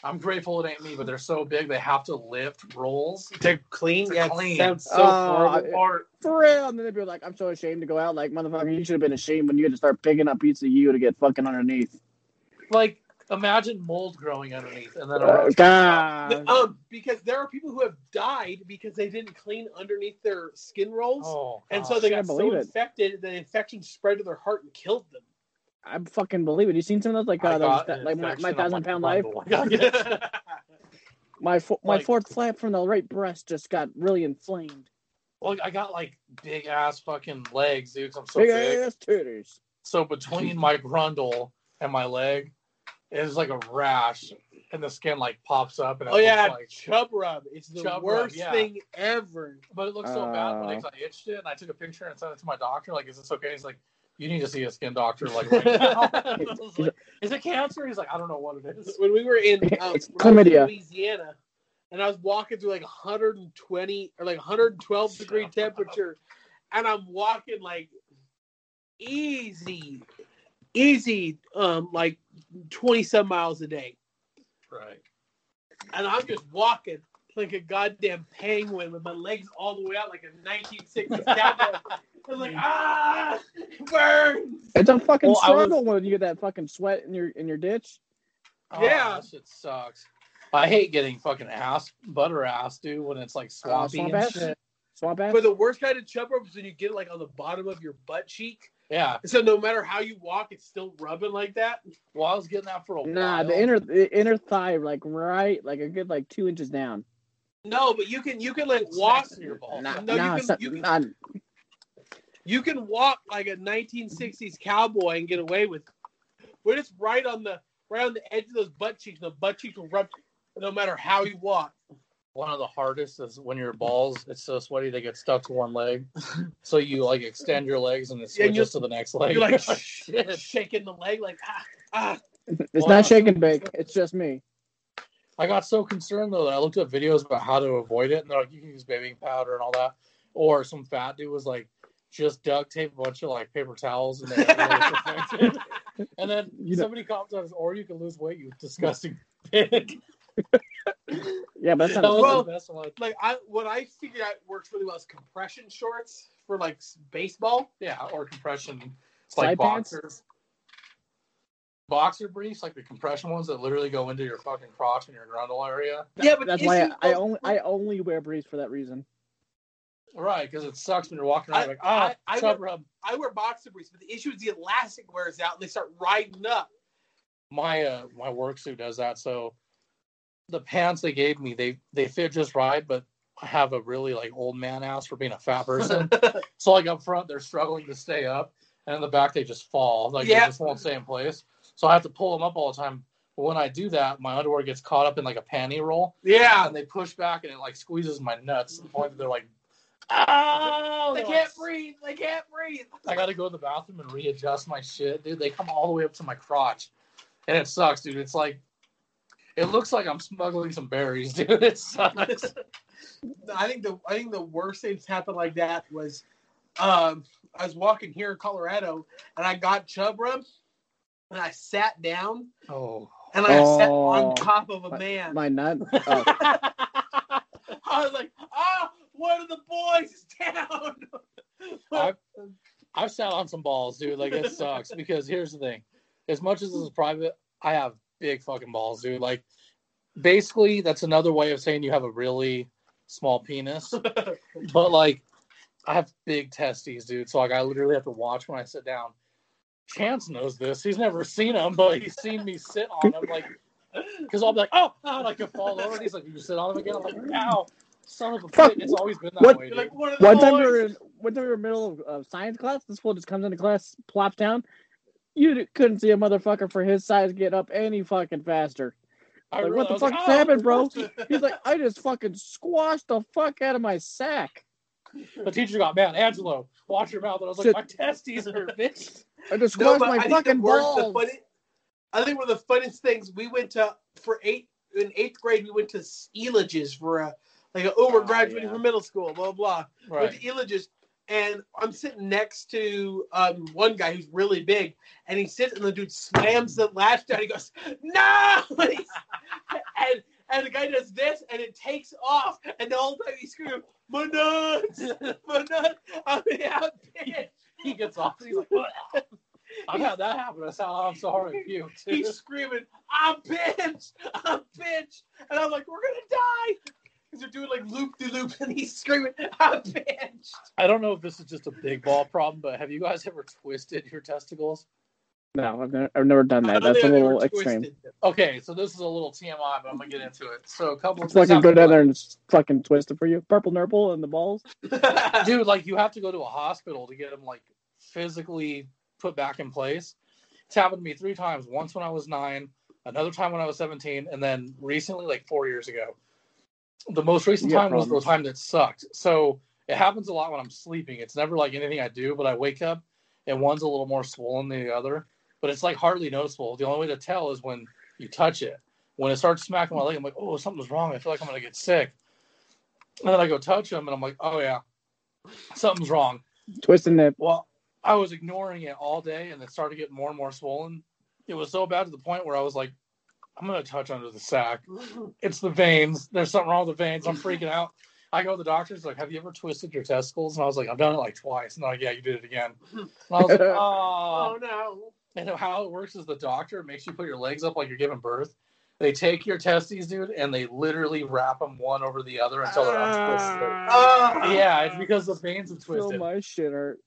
I'm grateful it ain't me, but they're so big they have to lift rolls. to clean, To yeah, clean. Sounds so Oh, horrible. I- Or For real, and then they'd be like, "I'm so ashamed to go out." Like, motherfucker, you should have been ashamed when you had to start picking up pieces of you to get fucking underneath. Like imagine mold growing underneath and then a Uh. God. um, because there are people who have died because they didn't clean underneath their skin rolls, Oh, and God. so they got so believe it. infected the infection spread to their heart and killed them. I fucking believe it. You seen some of those like uh, those that, like my, my thousand pound life. bundle. I gotta get- My fo- my Like- fourth flap from the right breast just got really inflamed. Well, I got like big ass fucking legs, dude I'm so Big big. ass titties. So between my grundle and my leg is like a rash, and the skin like pops up. And it Oh yeah, looks like, chub rub. It's the Chub rub, worst yeah. thing ever. but it looks so bad when Oh. I itched it, and I took a picture and sent it to my doctor. Like, is this okay? He's like, you need to see a skin doctor like right *laughs* now. *laughs* Like, is it cancer? He's like, I don't know what it is. When we were in, um, It's when I was in chlamydia. Louisiana, and I was walking through like 120 or like 112 degree *laughs* temperature, and I'm walking like easy, easy, um, like 20 some miles a day, Right. and I'm just walking like a goddamn penguin with my legs all the way out like a 1960s *laughs* cowboy. I was like, ah, it burns. It's a fucking Well, I was- struggle when you get that fucking sweat in your in your ditch. Oh, Yeah. that shit sucks. I hate getting fucking ass, butter ass, dude, when it's like swampy swamp and ass? shit. Swamp ass. But the worst kind of chub rub is when you get it like on the bottom of your butt cheek. Yeah. So no matter how you walk, it's still rubbing like that. Well, I was getting that for a Nah, while. the inner the inner thigh, like right, like a good like two inches down. No, but you can you can like walk. next to your balls. Nah, No, you can- so- you can- nah, You can walk like a 1960s cowboy and get away with. It. When it's right on the right on the edge of those butt cheeks, the butt cheeks will rub no matter how you walk. One of the hardest is when your balls, it's so sweaty they get stuck to one leg. *laughs* so you like extend your legs and it Yeah, and switches to the next leg. You're like *laughs* shit. shaking the leg like ah ah. it's Well, not shake and bake. It's just me. I got so concerned though that I looked up videos about how to avoid it, and they're like, you can use baking powder and all that. Or some fat dude was like, just duct tape a bunch of like paper towels and then. *laughs* And then You know- somebody comments on this, or you can lose weight, you disgusting pig. Yeah, but that's That not. Well- the best one. Like I what I figured out works really well is compression shorts for like baseball. Yeah, or compression, Side like pants? Boxer briefs, like the compression ones that literally go into your fucking crotch and your grundle area. Yeah, but that's why I, I only I only wear briefs for that reason. Right, because it sucks when you're walking around I- like, oh, I- I chub rub. I wear boxer briefs, but the issue is the elastic wears out and they start riding up. my uh my work suit does that so the pants they gave me they they fit just right but i have a really like old man ass for being a fat person *laughs* so like up front they're struggling to stay up and in the back they just fall like Yeah. they just won't stay in place so i have to pull them up all the time but when i do that my underwear gets caught up in like a panty roll yeah, and they push back and it like squeezes my nuts to the point that they're like oh they can't breathe. They can't breathe. I got to go to the bathroom and readjust my shit, dude. They come all the way up to my crotch, and it sucks, dude. It's like, it looks like I'm smuggling some berries, *laughs* dude. It sucks. *laughs* I think the I think the worst thing that's happened like that was, um, I was walking here in Colorado and I got chub rub, and I sat down oh, and I sat Oh. on top of a man. My nut. *laughs* Oh, I was like, oh, one of the boys is down. I've, I've sat on some balls, dude. Like it sucks because here's the thing: as much as this is private, I have big fucking balls, dude. Like, basically, that's another way of saying you have a really small penis. *laughs* but like, I have big testes, dude. So like, I literally have to watch when I sit down. Chance knows this. He's never seen them, but he's seen me sit on them. Like, because I'll be like, oh, oh, and I can fall over. And he's like, you sit on them again. I'm like, ow, son of a bitch. It's always been that What- way, You're dude. like one one time we boys. were in one time we were in the middle of uh, science class. This fool just comes into class, plops down. You couldn't see a motherfucker for his size get up any fucking faster. Like, really- what the fuck oh, like, just "Oh." happened, bro? He's like, I just fucking squashed the fuck out of my sack. The teacher got mad. Angelo, watch your mouth. And I was like, Shit. my testes are *laughs* bitch. I just No, squashed but my I fucking the worst, balls. the funny, I think one of the funniest things we went to for eight in eighth grade. We went to Elitch's for a like a, oh we're Oh, graduating yeah. from middle school, blah blah. blah. Went Right. to Elitch's, and I'm sitting next to um, one guy who's really big, and he sits and the dude slams the latch down. He goes, "No!" *laughs* And, and the guy does this, and it takes off, and the whole time he's screaming, "My nuts, *laughs* my nuts!" I mean, I'm pissed. He gets off. He's like, what? *laughs* I've had that happen. That's how I'm so hard at puke. too. He's screaming, "I'm pinched! I'm pinched!" And I'm like, "We're gonna die!" Because they're doing like loop de loop, and he's screaming, "I'm pinched!" I don't know if this is just a big ball problem, but have you guys ever twisted your testicles? No, I've never, I've never done that. That's a little extreme. twisted. Okay, so this is a little TMI, but I'm gonna get into it. So a couple. Let's this fucking go happened, down there and just fucking twist it for you. Purple nurple and the balls. *laughs* dude like you have to go to a hospital to get them like physically put back in place it's happened to me three times once when i was nine another time when i was 17 and then recently like four years ago the most recent time was the time that sucked. So it happens a lot when i'm sleeping. It's never like anything i do but i wake up and one's a little more swollen than the other. But it's like hardly noticeable. The only way to tell is when you touch it. When it starts smacking my leg i'm like oh something's wrong. I feel like i'm gonna get sick. And then i go touch them and i'm like oh yeah something's wrong. Twisting it. well, I was ignoring it all day, and it started getting more and more swollen. It was so bad to the point where I was like, "I'm gonna touch under the sack. It's the veins. There's something wrong with the veins. I'm freaking out." I go to the doctor's like, "Have you ever twisted your testicles?" And I was like, "I've done it like twice." And they're like, "Yeah, you did it again." And I was like, oh *laughs* "Oh." no! And how it works is the doctor makes you put your legs up like you're giving birth. They take your testes, dude, and they literally wrap them one over the other until they're untwisted. Oh. Yeah, it's because the veins have Feel twisted. my shit hurt.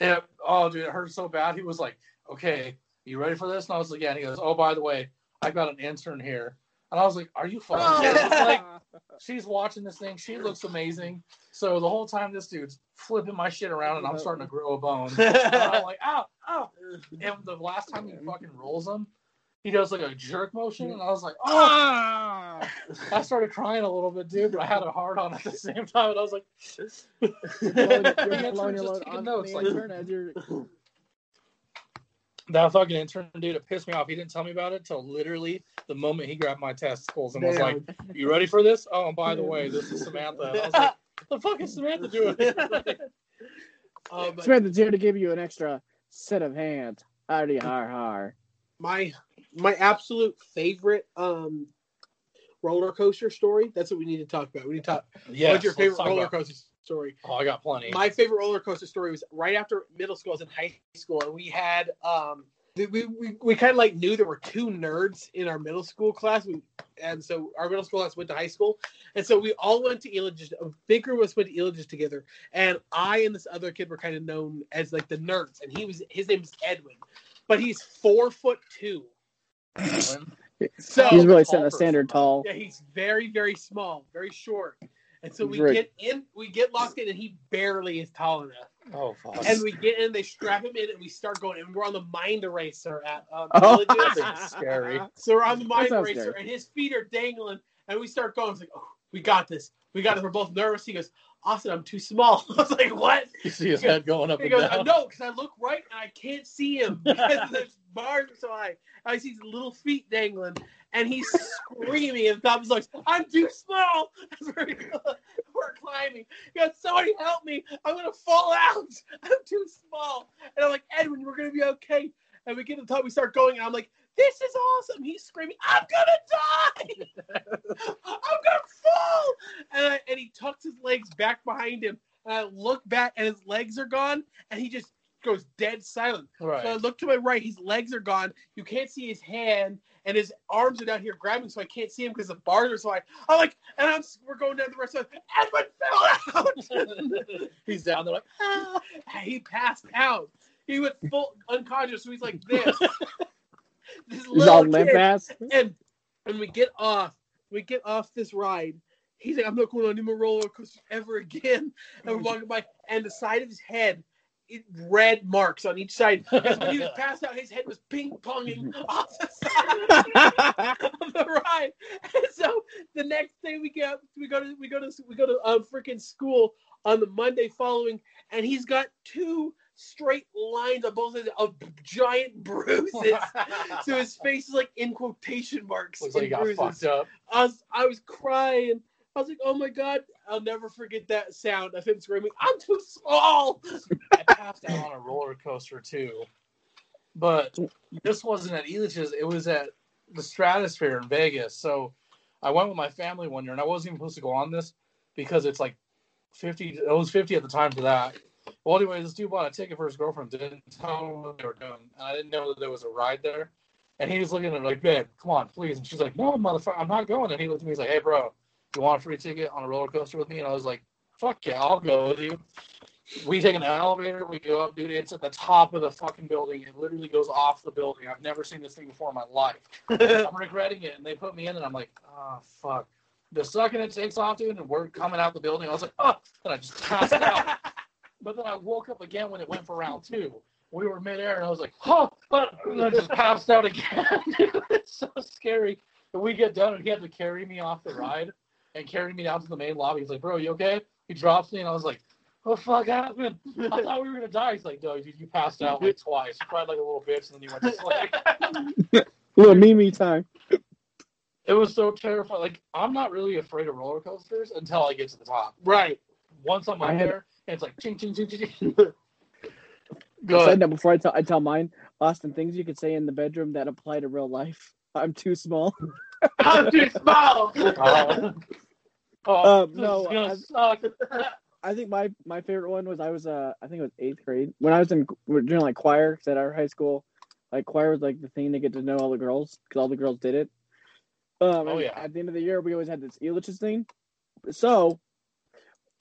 Yeah. Oh, dude, it hurt so bad. He was like, "Okay, you ready for this?" And I was like, "Yeah." And he goes, "Oh, by the way, I got an intern here." And I was like, "Are you fucking kidding?" me?" like, *laughs* she's watching this thing. She looks amazing. So the whole time, this dude's flipping my shit around, and I'm starting to grow a bone. *laughs* And I'm like, "Ow, ow!" And the last time he fucking rolls them, he does like a jerk motion, and I was like, "Oh!" Ah! I started crying a little bit, dude, but I had a hard on at the same time, and I was like, *laughs* You're blowing, The you're intern blowing your just load taking on notes, the like- intern as you're that fucking intern dude, it pissed me off. He didn't tell me about it till literally the moment he grabbed my testicles and was like, "You ready for this?" Oh, and by the way, this is Samantha. And I was like, "The fuck is Samantha doing?" *laughs* Um, Samantha's here to give you an extra set of hands. Howdy har har. my my absolute favorite um roller coaster story. That's what we need to talk about. We need to talk. yeah. what's your favorite roller coaster story? Oh, I got plenty. My favorite roller coaster story was right after middle school. I was in high school, and we had um we we, we, we kind of like knew there were two nerds in our middle school class. We, and so our middle school class went to high school, and so we all went to Elitch's. A big group of us went to Elitch's together, and I and this other kid were kind of known as like the nerds, and he was his name is Edwin, but he's four foot two. So He's really tall setting a standard tall. yeah, he's very, very small, very short. And so we Right. get in, we get locked in, and he barely is tall enough. oh, fuck. And we get in, they strap him in, and we start going. And we're on the mind eraser at um, Oh. Villages. *laughs* That's scary. So we're on the mind eraser, scary. and his feet are dangling, and we start going. It's like, oh, we got this, we got it. We're both nervous. He goes, Austin, I'm too small. *laughs* I was like, what? You see his head going up He and goes, down. no, because I look right and I can't see him *laughs* because there's bars are so high. I see his little feet dangling, and he's screaming at the top of his lungs, "I'm too small!" *laughs* We're, climbing. He goes, "Somebody help me! I'm gonna fall out! I'm too small!" And I'm like, "Edwin, we're gonna be okay." And we get to the top, we start going, and I'm like, "This is awesome!" He's screaming, "I'm gonna die! *laughs* I'm gonna fall!" And, I, and he tucks his legs back behind him, and I look back, and his legs are gone, and he just goes dead silent. So I look to my right, his legs are gone. You can't see his hand, and his arms are down here grabbing, so I can't see him because the bars are so high. I'm like, and I'm we're going down the rest of Edwin fell out. *laughs* He's down there like, Ah, *laughs* he passed out. He went full unconscious, so he's like this. *laughs* this He's little kid. ass. And when we get off, we get off this ride. He's like, I'm not going on any more roller coasters ever again. And we're walking by, and the side of his head it, red marks on each side. 'Cause when he was *laughs* passed out, his head was ping ponging *laughs* off the side of the ride. And so the next day we get we go to we go to we go to um freaking school on the Monday following, and he's got two straight lines on both sides of giant *laughs* bruises. so his *laughs* face is like in quotation marks. Looks like he in got bruises. fucked up. I was I was crying. I was like, oh my god, I'll never forget that sound of him screaming, I'm too small. *laughs* I passed out on a roller coaster too. But this wasn't at Elitch's, it was at the Stratosphere in Vegas. So I went with my family one year and I wasn't even supposed to go on this because it's like 50, it was 50 at the time for that. Well, anyway, this dude bought a ticket for his girlfriend, didn't tell him what they were doing. And I didn't know that there was a ride there. And he was looking at her like, babe, come on, please. And she's like, no, motherfucker, I'm not going. And he looked at me, he's like, hey, bro, you want a free ticket on a roller coaster with me? And I was like, fuck yeah, I'll go with you. We take an elevator, we go up, dude. It's at the top of the fucking building. It literally goes off the building. I've never seen this thing before in my life. *laughs* I'm regretting it. And they put me in, and I'm like, oh, fuck. The second it takes off, dude, and we're coming out the building, I was like, oh, and I just passed out. *laughs* But then I woke up again when it went for round two. We were midair, and I was like, oh, and I just passed out again. *laughs* it's so scary. And we get done, and he had to carry me off the ride and carry me down to the main lobby. He's like, bro, you okay? He drops me, and I was like, what the fuck happened? I thought we were going to die. He's like, no, dude, you passed out like twice. You cried like a little bitch, and then you went to sleep. *laughs* Little Mimi time. it was so terrifying. Like, I'm not really afraid of roller coasters until I get to the top. right. Once I up had- there, and it's like, ching, ching, ching, ching. *laughs* I Go said ahead. that before I tell I tell mine. Austin, things you could say in the bedroom that apply to real life. *laughs* I'm too small. *laughs* I'm too small. Uh, oh, Um, no, I- suck. I think my my favorite one was I was uh I think it was eighth grade when I was in we were doing like choir at our high school, like choir was like the thing to get to know all the girls because all the girls did it. Um, Oh, yeah. At the end of the year, we always had this Elitch's thing, so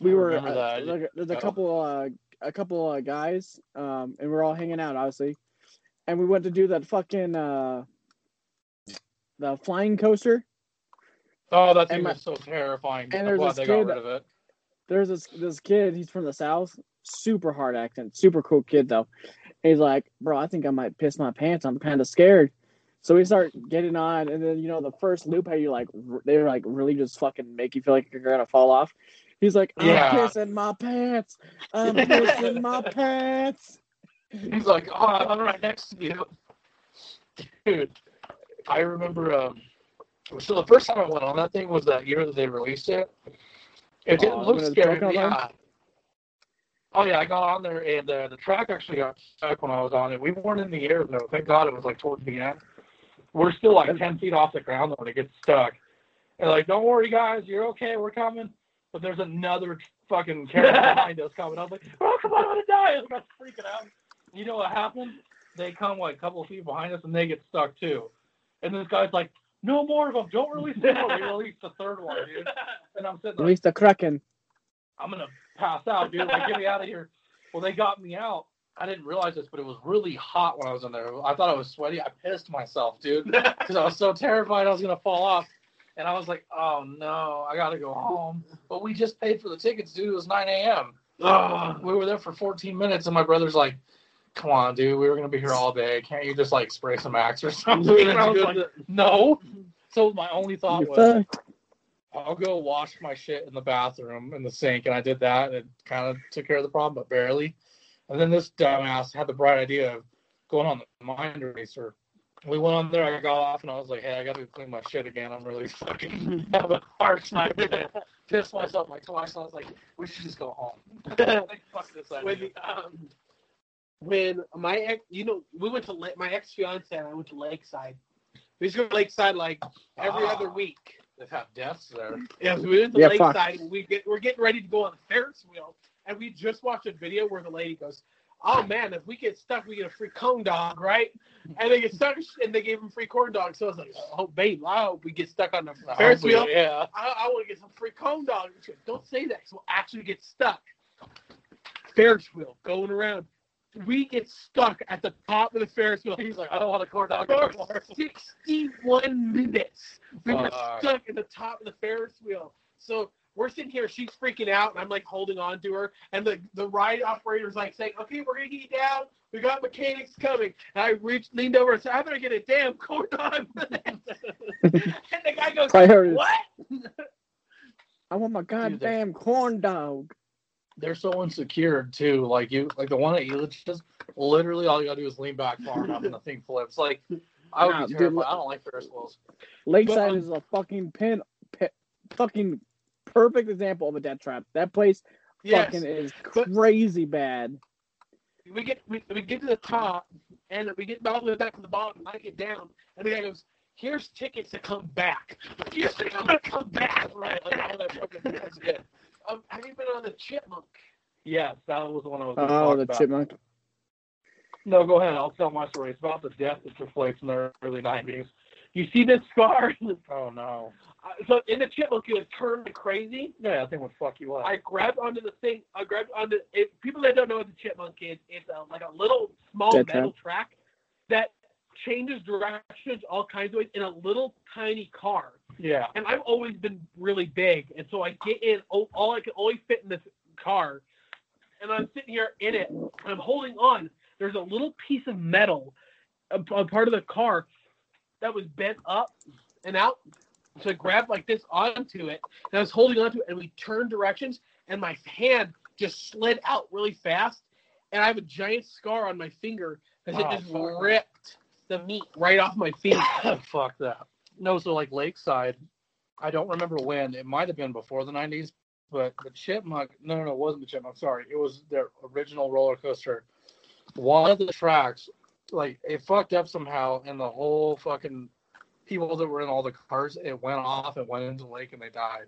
we were uh, like, there's a Oh. couple uh a couple uh, guys um and we're all hanging out obviously, and we went to do that fucking uh the flying coaster. Oh, that thing my- was so terrifying. and I'm there's glad this kid- rid of it. there's this this kid. He's from the south. Super hard accent. Super cool kid though. He's like, bro, I think I might piss my pants. I'm kind of scared. So we start getting on, and then you know the first loop, how you like they're like really just fucking make you feel like you're gonna fall off. He's like, I'm Yeah. pissing my pants. I'm pissing my *laughs* pants. He's like, oh, I'm right next to you. Dude, I remember, um, so the first time I went on that thing was that year that they released it. It didn't Oh, look when it was scary. Yeah. Oh, yeah, I got on there, and uh, the track actually got stuck when I was on it. We weren't in the air, though. Thank God it was, like, towards the end. We're still, like, 10 feet off the ground when it gets stuck. And, like, don't worry, guys. You're okay. We're coming. But there's another fucking character *laughs* behind us coming. I was like, oh, come on, I'm going to die. I was about to freaking out. You know what happened? They come like a couple of feet behind us and they get stuck too. And this guy's like, no more of them. Don't release the more. They released the third one, dude. And I'm sitting At there, least the Kraken. I'm gonna pass out, dude. Like, get me out of here. Well, they got me out. I didn't realize this, but it was really hot when I was in there. I thought I was sweaty. I pissed myself, dude, *laughs* because I was so terrified I was gonna fall off. And I was like, oh no, I gotta go home. But we just paid for the tickets, dude. It was 9 a.m. We were there for 14 minutes, and my brother's like, "Come on, dude, we were gonna be here all day. Can't you just like spray some axe or *laughs* something?" And I was like, "No." So my only thought was. I'll go wash my shit in the bathroom in the sink, and I did that, and it kind of took care of the problem, but barely. And then this dumbass had the bright idea of going on the mind eraser. We went on there. I got off, and I was like, "Hey, I got to clean my shit again. I'm really *laughs* fucking *laughs* having a hard time today." Pissed myself like twice. I was like, "We should just go home." *laughs* like, fuck this idea. when the, um, when my ex, you know, we went to La- my ex fiance and I went to Lakeside. We used to go to Lakeside like every Ah. other week. They've had deaths there. Yeah, so we went to Yeah. Lakeside. We get we're getting ready to go on the Ferris wheel, and we just watched a video where the lady goes, "Oh man, if we get stuck, we get a free cone dog, right?" And they get stuck, and they gave them free corn dogs. So I was like, "Oh babe, I hope we get stuck on the oh, Ferris wheel. Yeah. I, I want to get some free cone dog." She goes, Don't say that, we'll actually get stuck. Ferris wheel going around. We get stuck at the top of the Ferris wheel. He's like, I don't want a corn dog For anymore. *laughs* 61 minutes. We were stuck at the top of the Ferris wheel. So we're sitting here, she's freaking out, and I'm like holding on to her, and the the ride operator's like saying, "Okay, we're gonna get you down. We got mechanics coming." And I reached, leaned over, and said, "I better get a damn corn dog." *laughs* and the guy goes, Priorities. "What?" I want my goddamn corn dog. They're so insecure too. Like you, like the one at Elitch's. Literally, all you gotta do is lean back far enough, and the thing flips. Like I would Nah, be dude, terrified. look- I don't like Ferris wheels. Lakeside um, is a fucking pin, pi fucking perfect example of a death trap. That place Yes. fucking is But- crazy bad. we get we, we get to the top and we get all the way back to the bottom. I get down and the guy goes, "Here's tickets to come back. You think I'm gonna come back, *laughs* right?" Like all that fucking that's good. Um, have you been on the Chipmunk? Yes, that was the one I was. Oh, talk the about. chipmunk. No, go ahead. I'll tell my story. It's about the death that took place in the early '90s. You see this scar? *laughs* Oh no. Uh, so in the Chipmunk, you turned crazy. Yeah, that thing would fuck you up. I grabbed onto the thing. I grabbed onto. If people that don't know what the Chipmunk is, it's a, like a little small Dead metal track that changes directions all kinds of ways in a little tiny car. yeah. and I've always been really big, and so I get in. All I can only fit in this car, and I'm sitting here in it. And I'm holding on. There's a little piece of metal, a, a part of the car, that was bent up and out. So I grabbed like this onto it, and I was holding onto it, and we turned directions, and my hand just slid out really fast, and I have a giant scar on my finger because Oh, it just ripped the meat right off my finger. *coughs* fuck that. No, so like Lakeside, I don't remember when. It might have been before the '90s, but the Chipmunk. No, no, no, it wasn't the Chipmunk. Sorry, it was their original roller coaster. One of the tracks, like it fucked up somehow, and the whole fucking people that were in all the cars, it went off and went into the lake, and they died.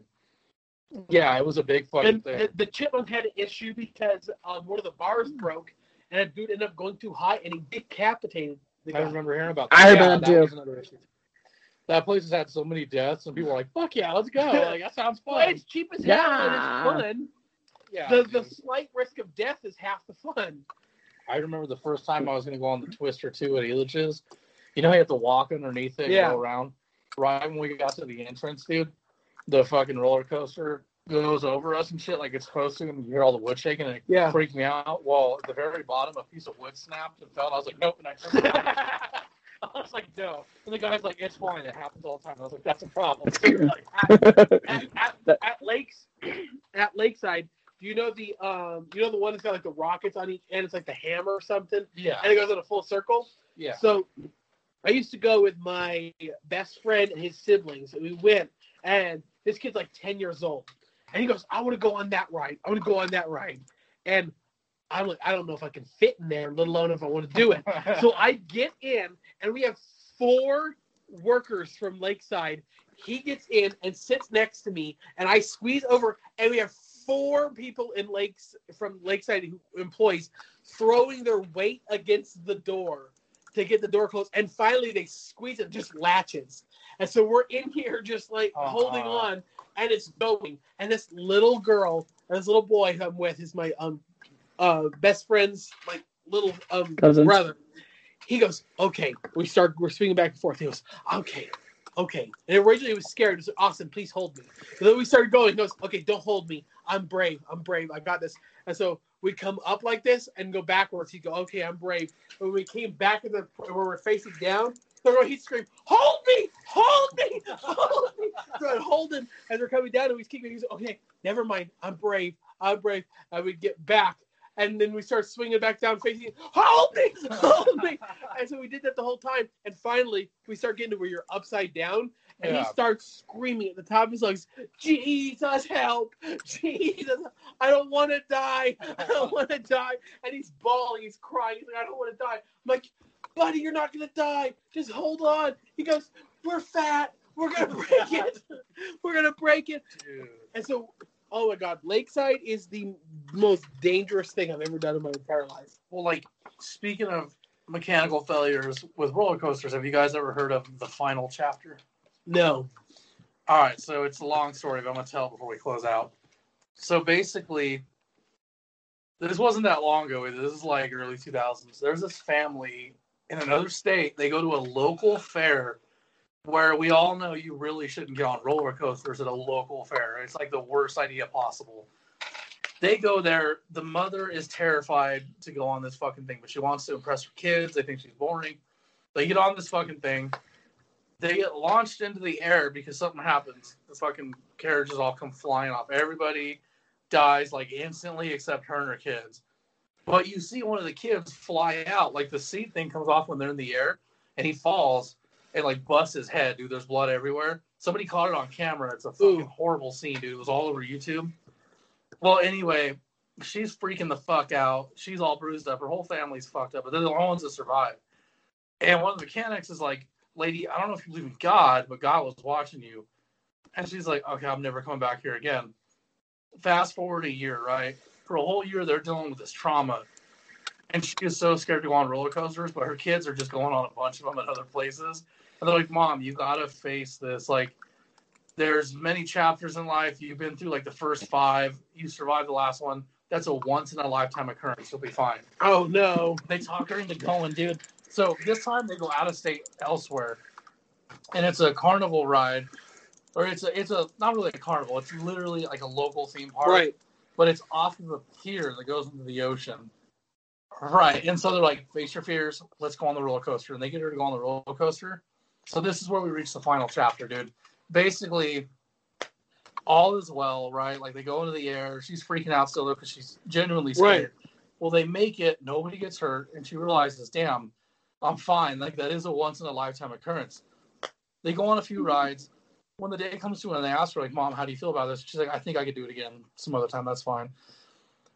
Yeah, it was a big fucking And thing. the, the chipmunk had an issue because um, one of the bars broke, and a dude ended up going too high, and he decapitated the I remember hearing about I that. heard Yeah, about that was another issue. That place has had so many deaths, and people are like, "Fuck yeah, let's go!" *laughs* Like that sounds Well, fun. it's cheap as hell, Yeah. and it's fun. Yeah, The the slight risk of death is half the fun. I remember the first time I was going to go on the Twister 2 at Elitch's. You know, you have to walk underneath it Yeah. go around. Right when we got to the entrance, dude, the fucking roller coaster goes over us and shit like it's supposed to, and you hear all the wood shaking, and it Yeah. freaked me out. Well, at the very bottom, a piece of wood snapped and fell. And I was like, nope. And I turned around. *laughs* I was like, no. And the guy's like, it's fine. It happens all the time. I was like, that's a problem. Like, *laughs* at, at, at, at lakes, *clears throat* at Lakeside, you know the um, you know the one that's got like the rockets on each end? It's like the hammer or something, yeah. and it goes in a full circle. Yeah. So I used to go with my best friend and his siblings, and we went. And this kid's like 10 years old. And he goes, I want to go on that ride. I want to go on that ride. And I'm like, I don't know if I can fit in there, let alone if I want to do it. *laughs* so I get in, and we have four workers from Lakeside. He gets in and sits next to me, and I squeeze over, and we have four people in Lakes from Lakeside who- employees throwing their weight against the door to get the door closed. And finally, they squeeze it, just latches. And so we're in here just like Uh-uh. holding on, and it's going. And this little girl, and this little boy who I'm with is my um uh best friend's like little um Cousins. brother. He goes, okay. We start we're swinging back and forth. He goes, okay, okay. And originally he was scared. He was like, Austin, please hold me. And then we started going. He goes, okay, don't hold me. I'm brave. I'm brave. I got this. And so we come up like this and go backwards. He go, okay, I'm brave. When we came back to the where we're facing down, he'd scream, hold me, hold me, *laughs* hold me. So I hold him as we're coming down, and we keep. He's okay. Never mind. I'm brave. I'm brave. And we get back, and then we start swinging back down, facing. Hold me, hold me. *laughs* And so we did that the whole time. And finally, we start getting to where you're upside down, and Yeah. he starts screaming at the top of his lungs, Jesus, help! Jesus, I don't want to die. I don't want to die. And he's bawling, he's crying. He's like, I don't want to die. I'm like, buddy, you're not going to die. Just hold on. He goes, We're fat. We're going to break it. *laughs* We're going to break it. Dude. And so, oh my God, Lakeside is the most dangerous thing I've ever done in my entire life. Well, like speaking of mechanical failures with roller coasters, have you guys ever heard of the final chapter? No. All right, so it's a long story, but I'm gonna tell it before we close out. So basically, this wasn't that long ago. This is like early 2000s. There's this family in another state. They go to a local fair where we all know you really shouldn't get on roller coasters at a local fair. It's like the worst idea possible. They go there. The mother is terrified to go on this fucking thing, but she wants to impress her kids. They think she's boring. They get on this fucking thing. They get launched into the air because something happens. The fucking carriages all come flying off. Everybody dies like instantly except her and her kids. But you see one of the kids fly out, like the seat thing comes off when they're in the air, and he falls and like busts his head, dude. There's blood everywhere. Somebody caught it on camera. It's a fucking Ooh. horrible scene, dude. It was all over YouTube. Well, anyway, she's freaking the fuck out. She's all bruised up. Her whole family's fucked up, but they're the only ones that survive. And one of the mechanics is like, lady, I don't know if you believe in God, but God was watching you. And she's like, okay, I'm never coming back here again. Fast forward a year, right? For a whole year, they're dealing with this trauma. And she is so scared to go on roller coasters, but her kids are just going on a bunch of them at other places. And they're like, Mom, you gotta face this. Like, there's many chapters in life. You've been through like the first five. You survived the last one. That's a once in a lifetime occurrence. You'll be fine. Oh no. They talk her into going, dude. So this time they go out of state elsewhere, and it's a carnival ride, or it's a it's a not really a carnival. It's literally like a local theme park, Right. but it's off of a pier that goes into the ocean. Right. And so they're like, face your fears, let's go on the roller coaster. And they get her to go on the roller coaster. So this is where we reach the final chapter, dude. Basically, all is well, right? Like they go into the air. She's freaking out still though because she's genuinely scared. Right. Well, they make it, nobody gets hurt, and she realizes, damn, I'm fine. Like that is a once in a lifetime occurrence. They go on a few rides. When the day comes to and they ask her, like, Mom, how do you feel about this? She's like, I think I could do it again some other time. That's fine.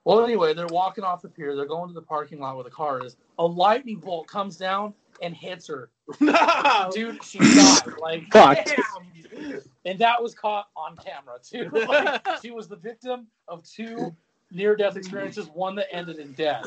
Well, anyway, they're walking off the pier. They're going to the parking lot where the car is. A lightning bolt comes down and hits her. *laughs* no. Dude, she died. Like, *laughs* Fucked. damn. And that was caught on camera, too. *laughs* Like, she was the victim of two near death experiences, one that ended in death.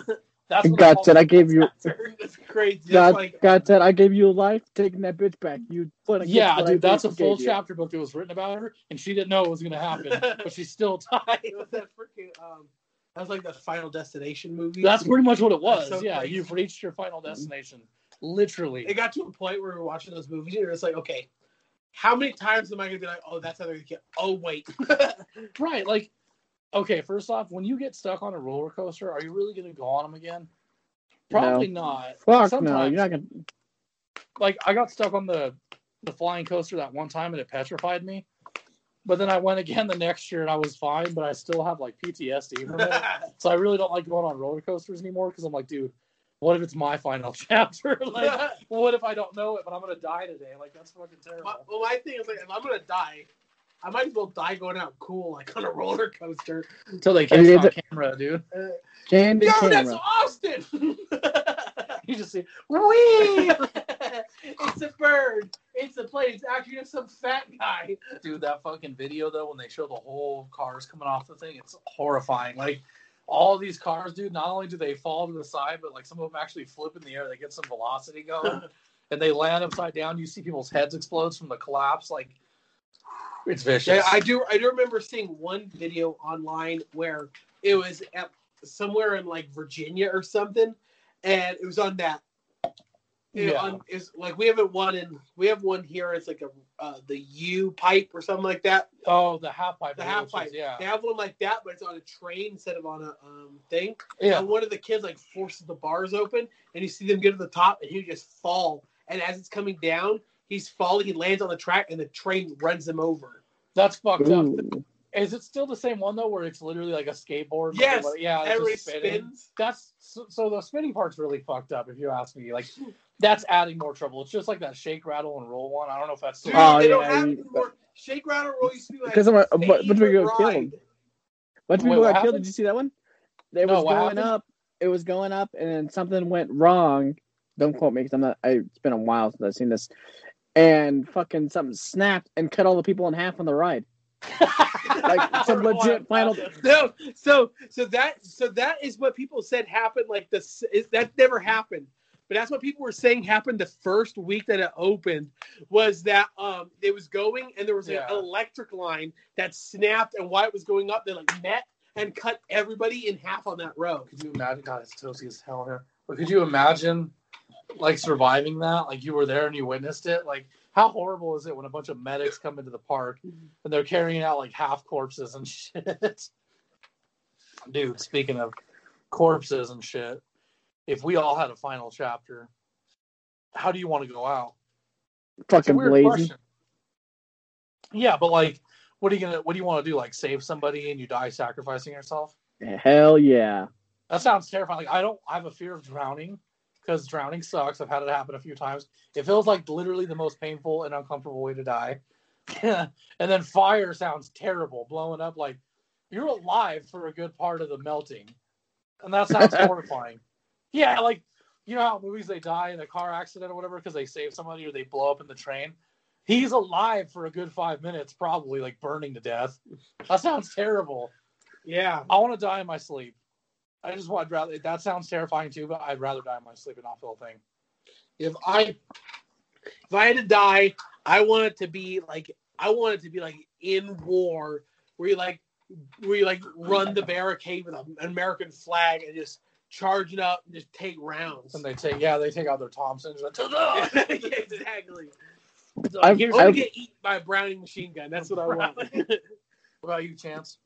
That's what God call said, I gave you- That's crazy. God, like God said, I gave you life, taking that bitch back. You put Yeah, what I dude, that's a gave full you. chapter book that was written about her, and she didn't know it was going to happen, but she still died. it was that freaking um that was like that Final Destination movie. That's pretty much what it was. So yeah, crazy. you've reached your final destination. Literally. it got to a point where we were watching those movies and it's like, okay, how many times am I gonna be like, oh, that's how they're gonna get? Oh, wait. *laughs* Right. Like, okay, first off, when you get stuck on a roller coaster, are you really going to go on them again? Probably not. Fuck no, you're not gonna. Like, I got stuck on the the flying coaster that one time and it petrified me. But then I went again the next year and I was fine, but I still have like PTSD from it. *laughs* So I really don't like going on roller coasters anymore because I'm like, dude, what if it's my final *laughs* chapter? like, well, *laughs* what if I don't know it, but I'm gonna die today? Like, that's fucking terrible. My- well, my thing is like, if I'm gonna die, I might as well die going out cool, like on a roller coaster. Until they I catch mean, it on it- camera, dude. Uh, Candid Yo, camera. that's Austin. *laughs* You just see, Wee! it's a bird. It's a plane. It's actually just some fat guy. dude, that fucking video though, when they show the whole cars coming off the thing, it's horrifying. Like all these cars, dude, not only do they fall to the side, but like some of them actually flip in the air. They get some velocity going, *laughs* and they land upside down. You see people's heads explode from the collapse. Like it's vicious. Yeah, I do. I do remember seeing one video online where it was at somewhere in like Virginia or something, and it was on that. Yeah. on, is like we haven't one in we have one here. It's like a uh, the U pipe or something like that. oh, the half pipe. The half pipe. Yeah. They have one like that, but it's on a train instead of on a um, thing. Yeah. And one of the kids like forces the bars open, and you see them get to the top, and he just fall. And as it's coming down, he's falling. He lands on the track, and the train runs him over. That's fucked up. Ooh. Is it still the same one though, where it's literally like a skateboard? Yes, Yeah. It's Everybody just spins. That's so, so the spinning part's really fucked up. If you ask me, like that's adding more trouble. It's just like that shake, rattle, and roll one. I don't know if that's still. Dude, Oh, they don't yeah, have you- it anymore. Shake, rattle, roll used to be like Because of a- a bunch of people got killed. bunch of Wait, people what got killed. Did you see that one? It No, was what going happened? up. It was going up, and then something went wrong. Don't quote me because I'm not. I, it's been a while since I've seen this. And fucking something snapped and cut all the people in half on the ride. Like some legit final. No, so so that so that is what people said happened. Like this, is, that never happened. But that's what people were saying happened the first week that it opened. Was that um it was going and there was Yeah. an electric line that snapped and while it was going up they like met and cut everybody in half on that row. Could you imagine? God, it's toasty as hell here. But could you imagine, like surviving that? Like you were there and you witnessed it. Like how horrible is it when a bunch of medics come into the park *laughs* mm-hmm. and they're carrying out like half corpses and *laughs* shit? Dude, speaking of corpses and shit, if we all had a final chapter, how do you want to go out? Fucking blazing. question. Yeah, but like, what are you gonna? What do you want to do? Like, save somebody and you die sacrificing yourself? Hell yeah. That sounds terrifying. Like, I don't. I have a fear of drowning because drowning sucks. I've had it happen a few times. It feels like literally the most painful and uncomfortable way to die. *laughs* and then fire sounds terrible, blowing up. Like you're alive for a good part of the melting, and that sounds *laughs* horrifying. Yeah, like you know how movies they die in a car accident or whatever because they save somebody or they blow up in the train. He's alive for a good five minutes, probably like burning to death. That sounds terrible. Yeah. I want to die in my sleep. I just want rather that sounds terrifying too, but I'd rather die in my sleep and not feel a thing. If I if I had to die, I want it to be like I want it to be like in war, where you like where you like run the barricade with an American flag and just charging up and just take rounds. And they take yeah, they take out their Thompsons. *laughs* *laughs* Like, Yeah, exactly. So I've- Here's gonna I've- get eaten by a Browning machine gun. That's what I want. *laughs* what about you, Chance?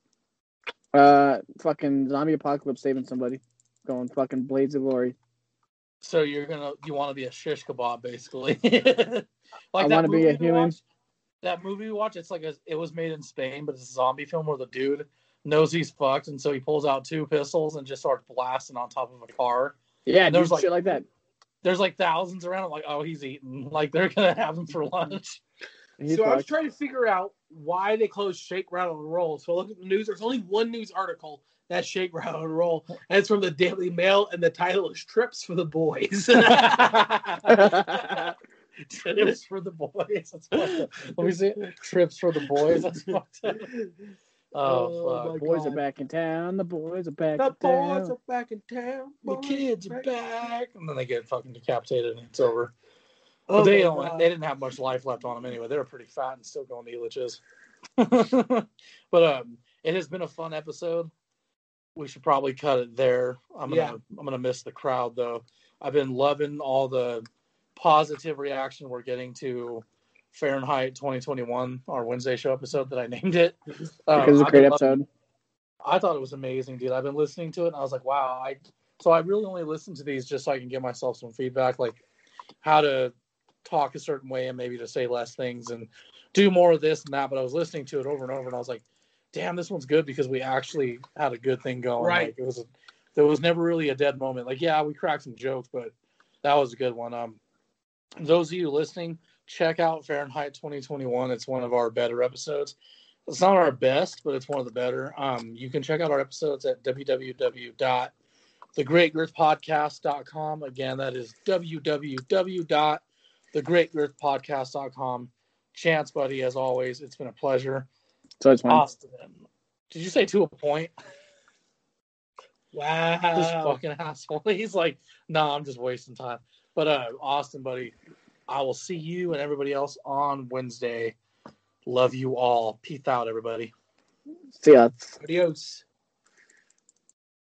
Uh, fucking zombie apocalypse saving somebody. Going fucking blades of glory. So you're gonna you want to be a shish kebab basically? *laughs* like I that wanna be a human. watched- That movie we watched, it's like a, it was made in Spain, but it's a zombie film where the dude knows he's fucked, and so he pulls out two pistols and just starts blasting on top of a car. Yeah, And there's there's, like- shit like that. There's like thousands around. I'm like, oh, he's eating. *laughs* Like they're gonna have him for lunch. So I was trying to figure out why they closed Shake, Rattle, and Roll. So I looked at the news. There's only one news article that Shake, Rattle, and Roll, and it's from the Daily Mail, and the title is "Trips for the Boys." *laughs* Trips for the boys. Let me see. Trips for the boys. That's fucked up. *laughs* Oh, Oh, boys God. are back in town. The boys are back the in boys town. are back in town. The kids are back, and then they get fucking decapitated, and it's over. Oh they don't. God. They didn't have much life left on them anyway. They were pretty fat and still going to *laughs* but um, it has been a fun episode. We should probably cut it there. I'm gonna Yeah. I'm gonna miss the crowd though. I've been loving all the positive reaction we're getting to Fahrenheit 2021, our Wednesday show episode that I *laughs* named it. Um, Because it's a I've great loving- episode. I thought it was amazing, dude. I've been listening to it and I was like, wow. I so I really only listen to these just so I can give myself some feedback, like how to talk a certain way and maybe to say less things and do more of this and that. But I was listening to it over and over and I was like, damn, this one's good because we actually had a good thing going. Right. Like, it was a, there was never really a dead moment. Like, yeah, we cracked some jokes, but that was a good one. Um, those of you listening, check out Fahrenheit 2021. It's one of our better episodes. It's not our best, but it's one of the better. Um, you can check out our episodes at www.thegreatgirthpodcast.com. Again, that is www.thegreatgirthpodcast.com. Chance, buddy, as always, it's been a pleasure. So it's fun. Austin, did you say to a point? Wow. This fucking asshole. *laughs* He's like, nah, I'm just wasting time. But uh, Austin, buddy, I will see you and everybody else on Wednesday. Love you all. Peace out, everybody. See ya. Adios.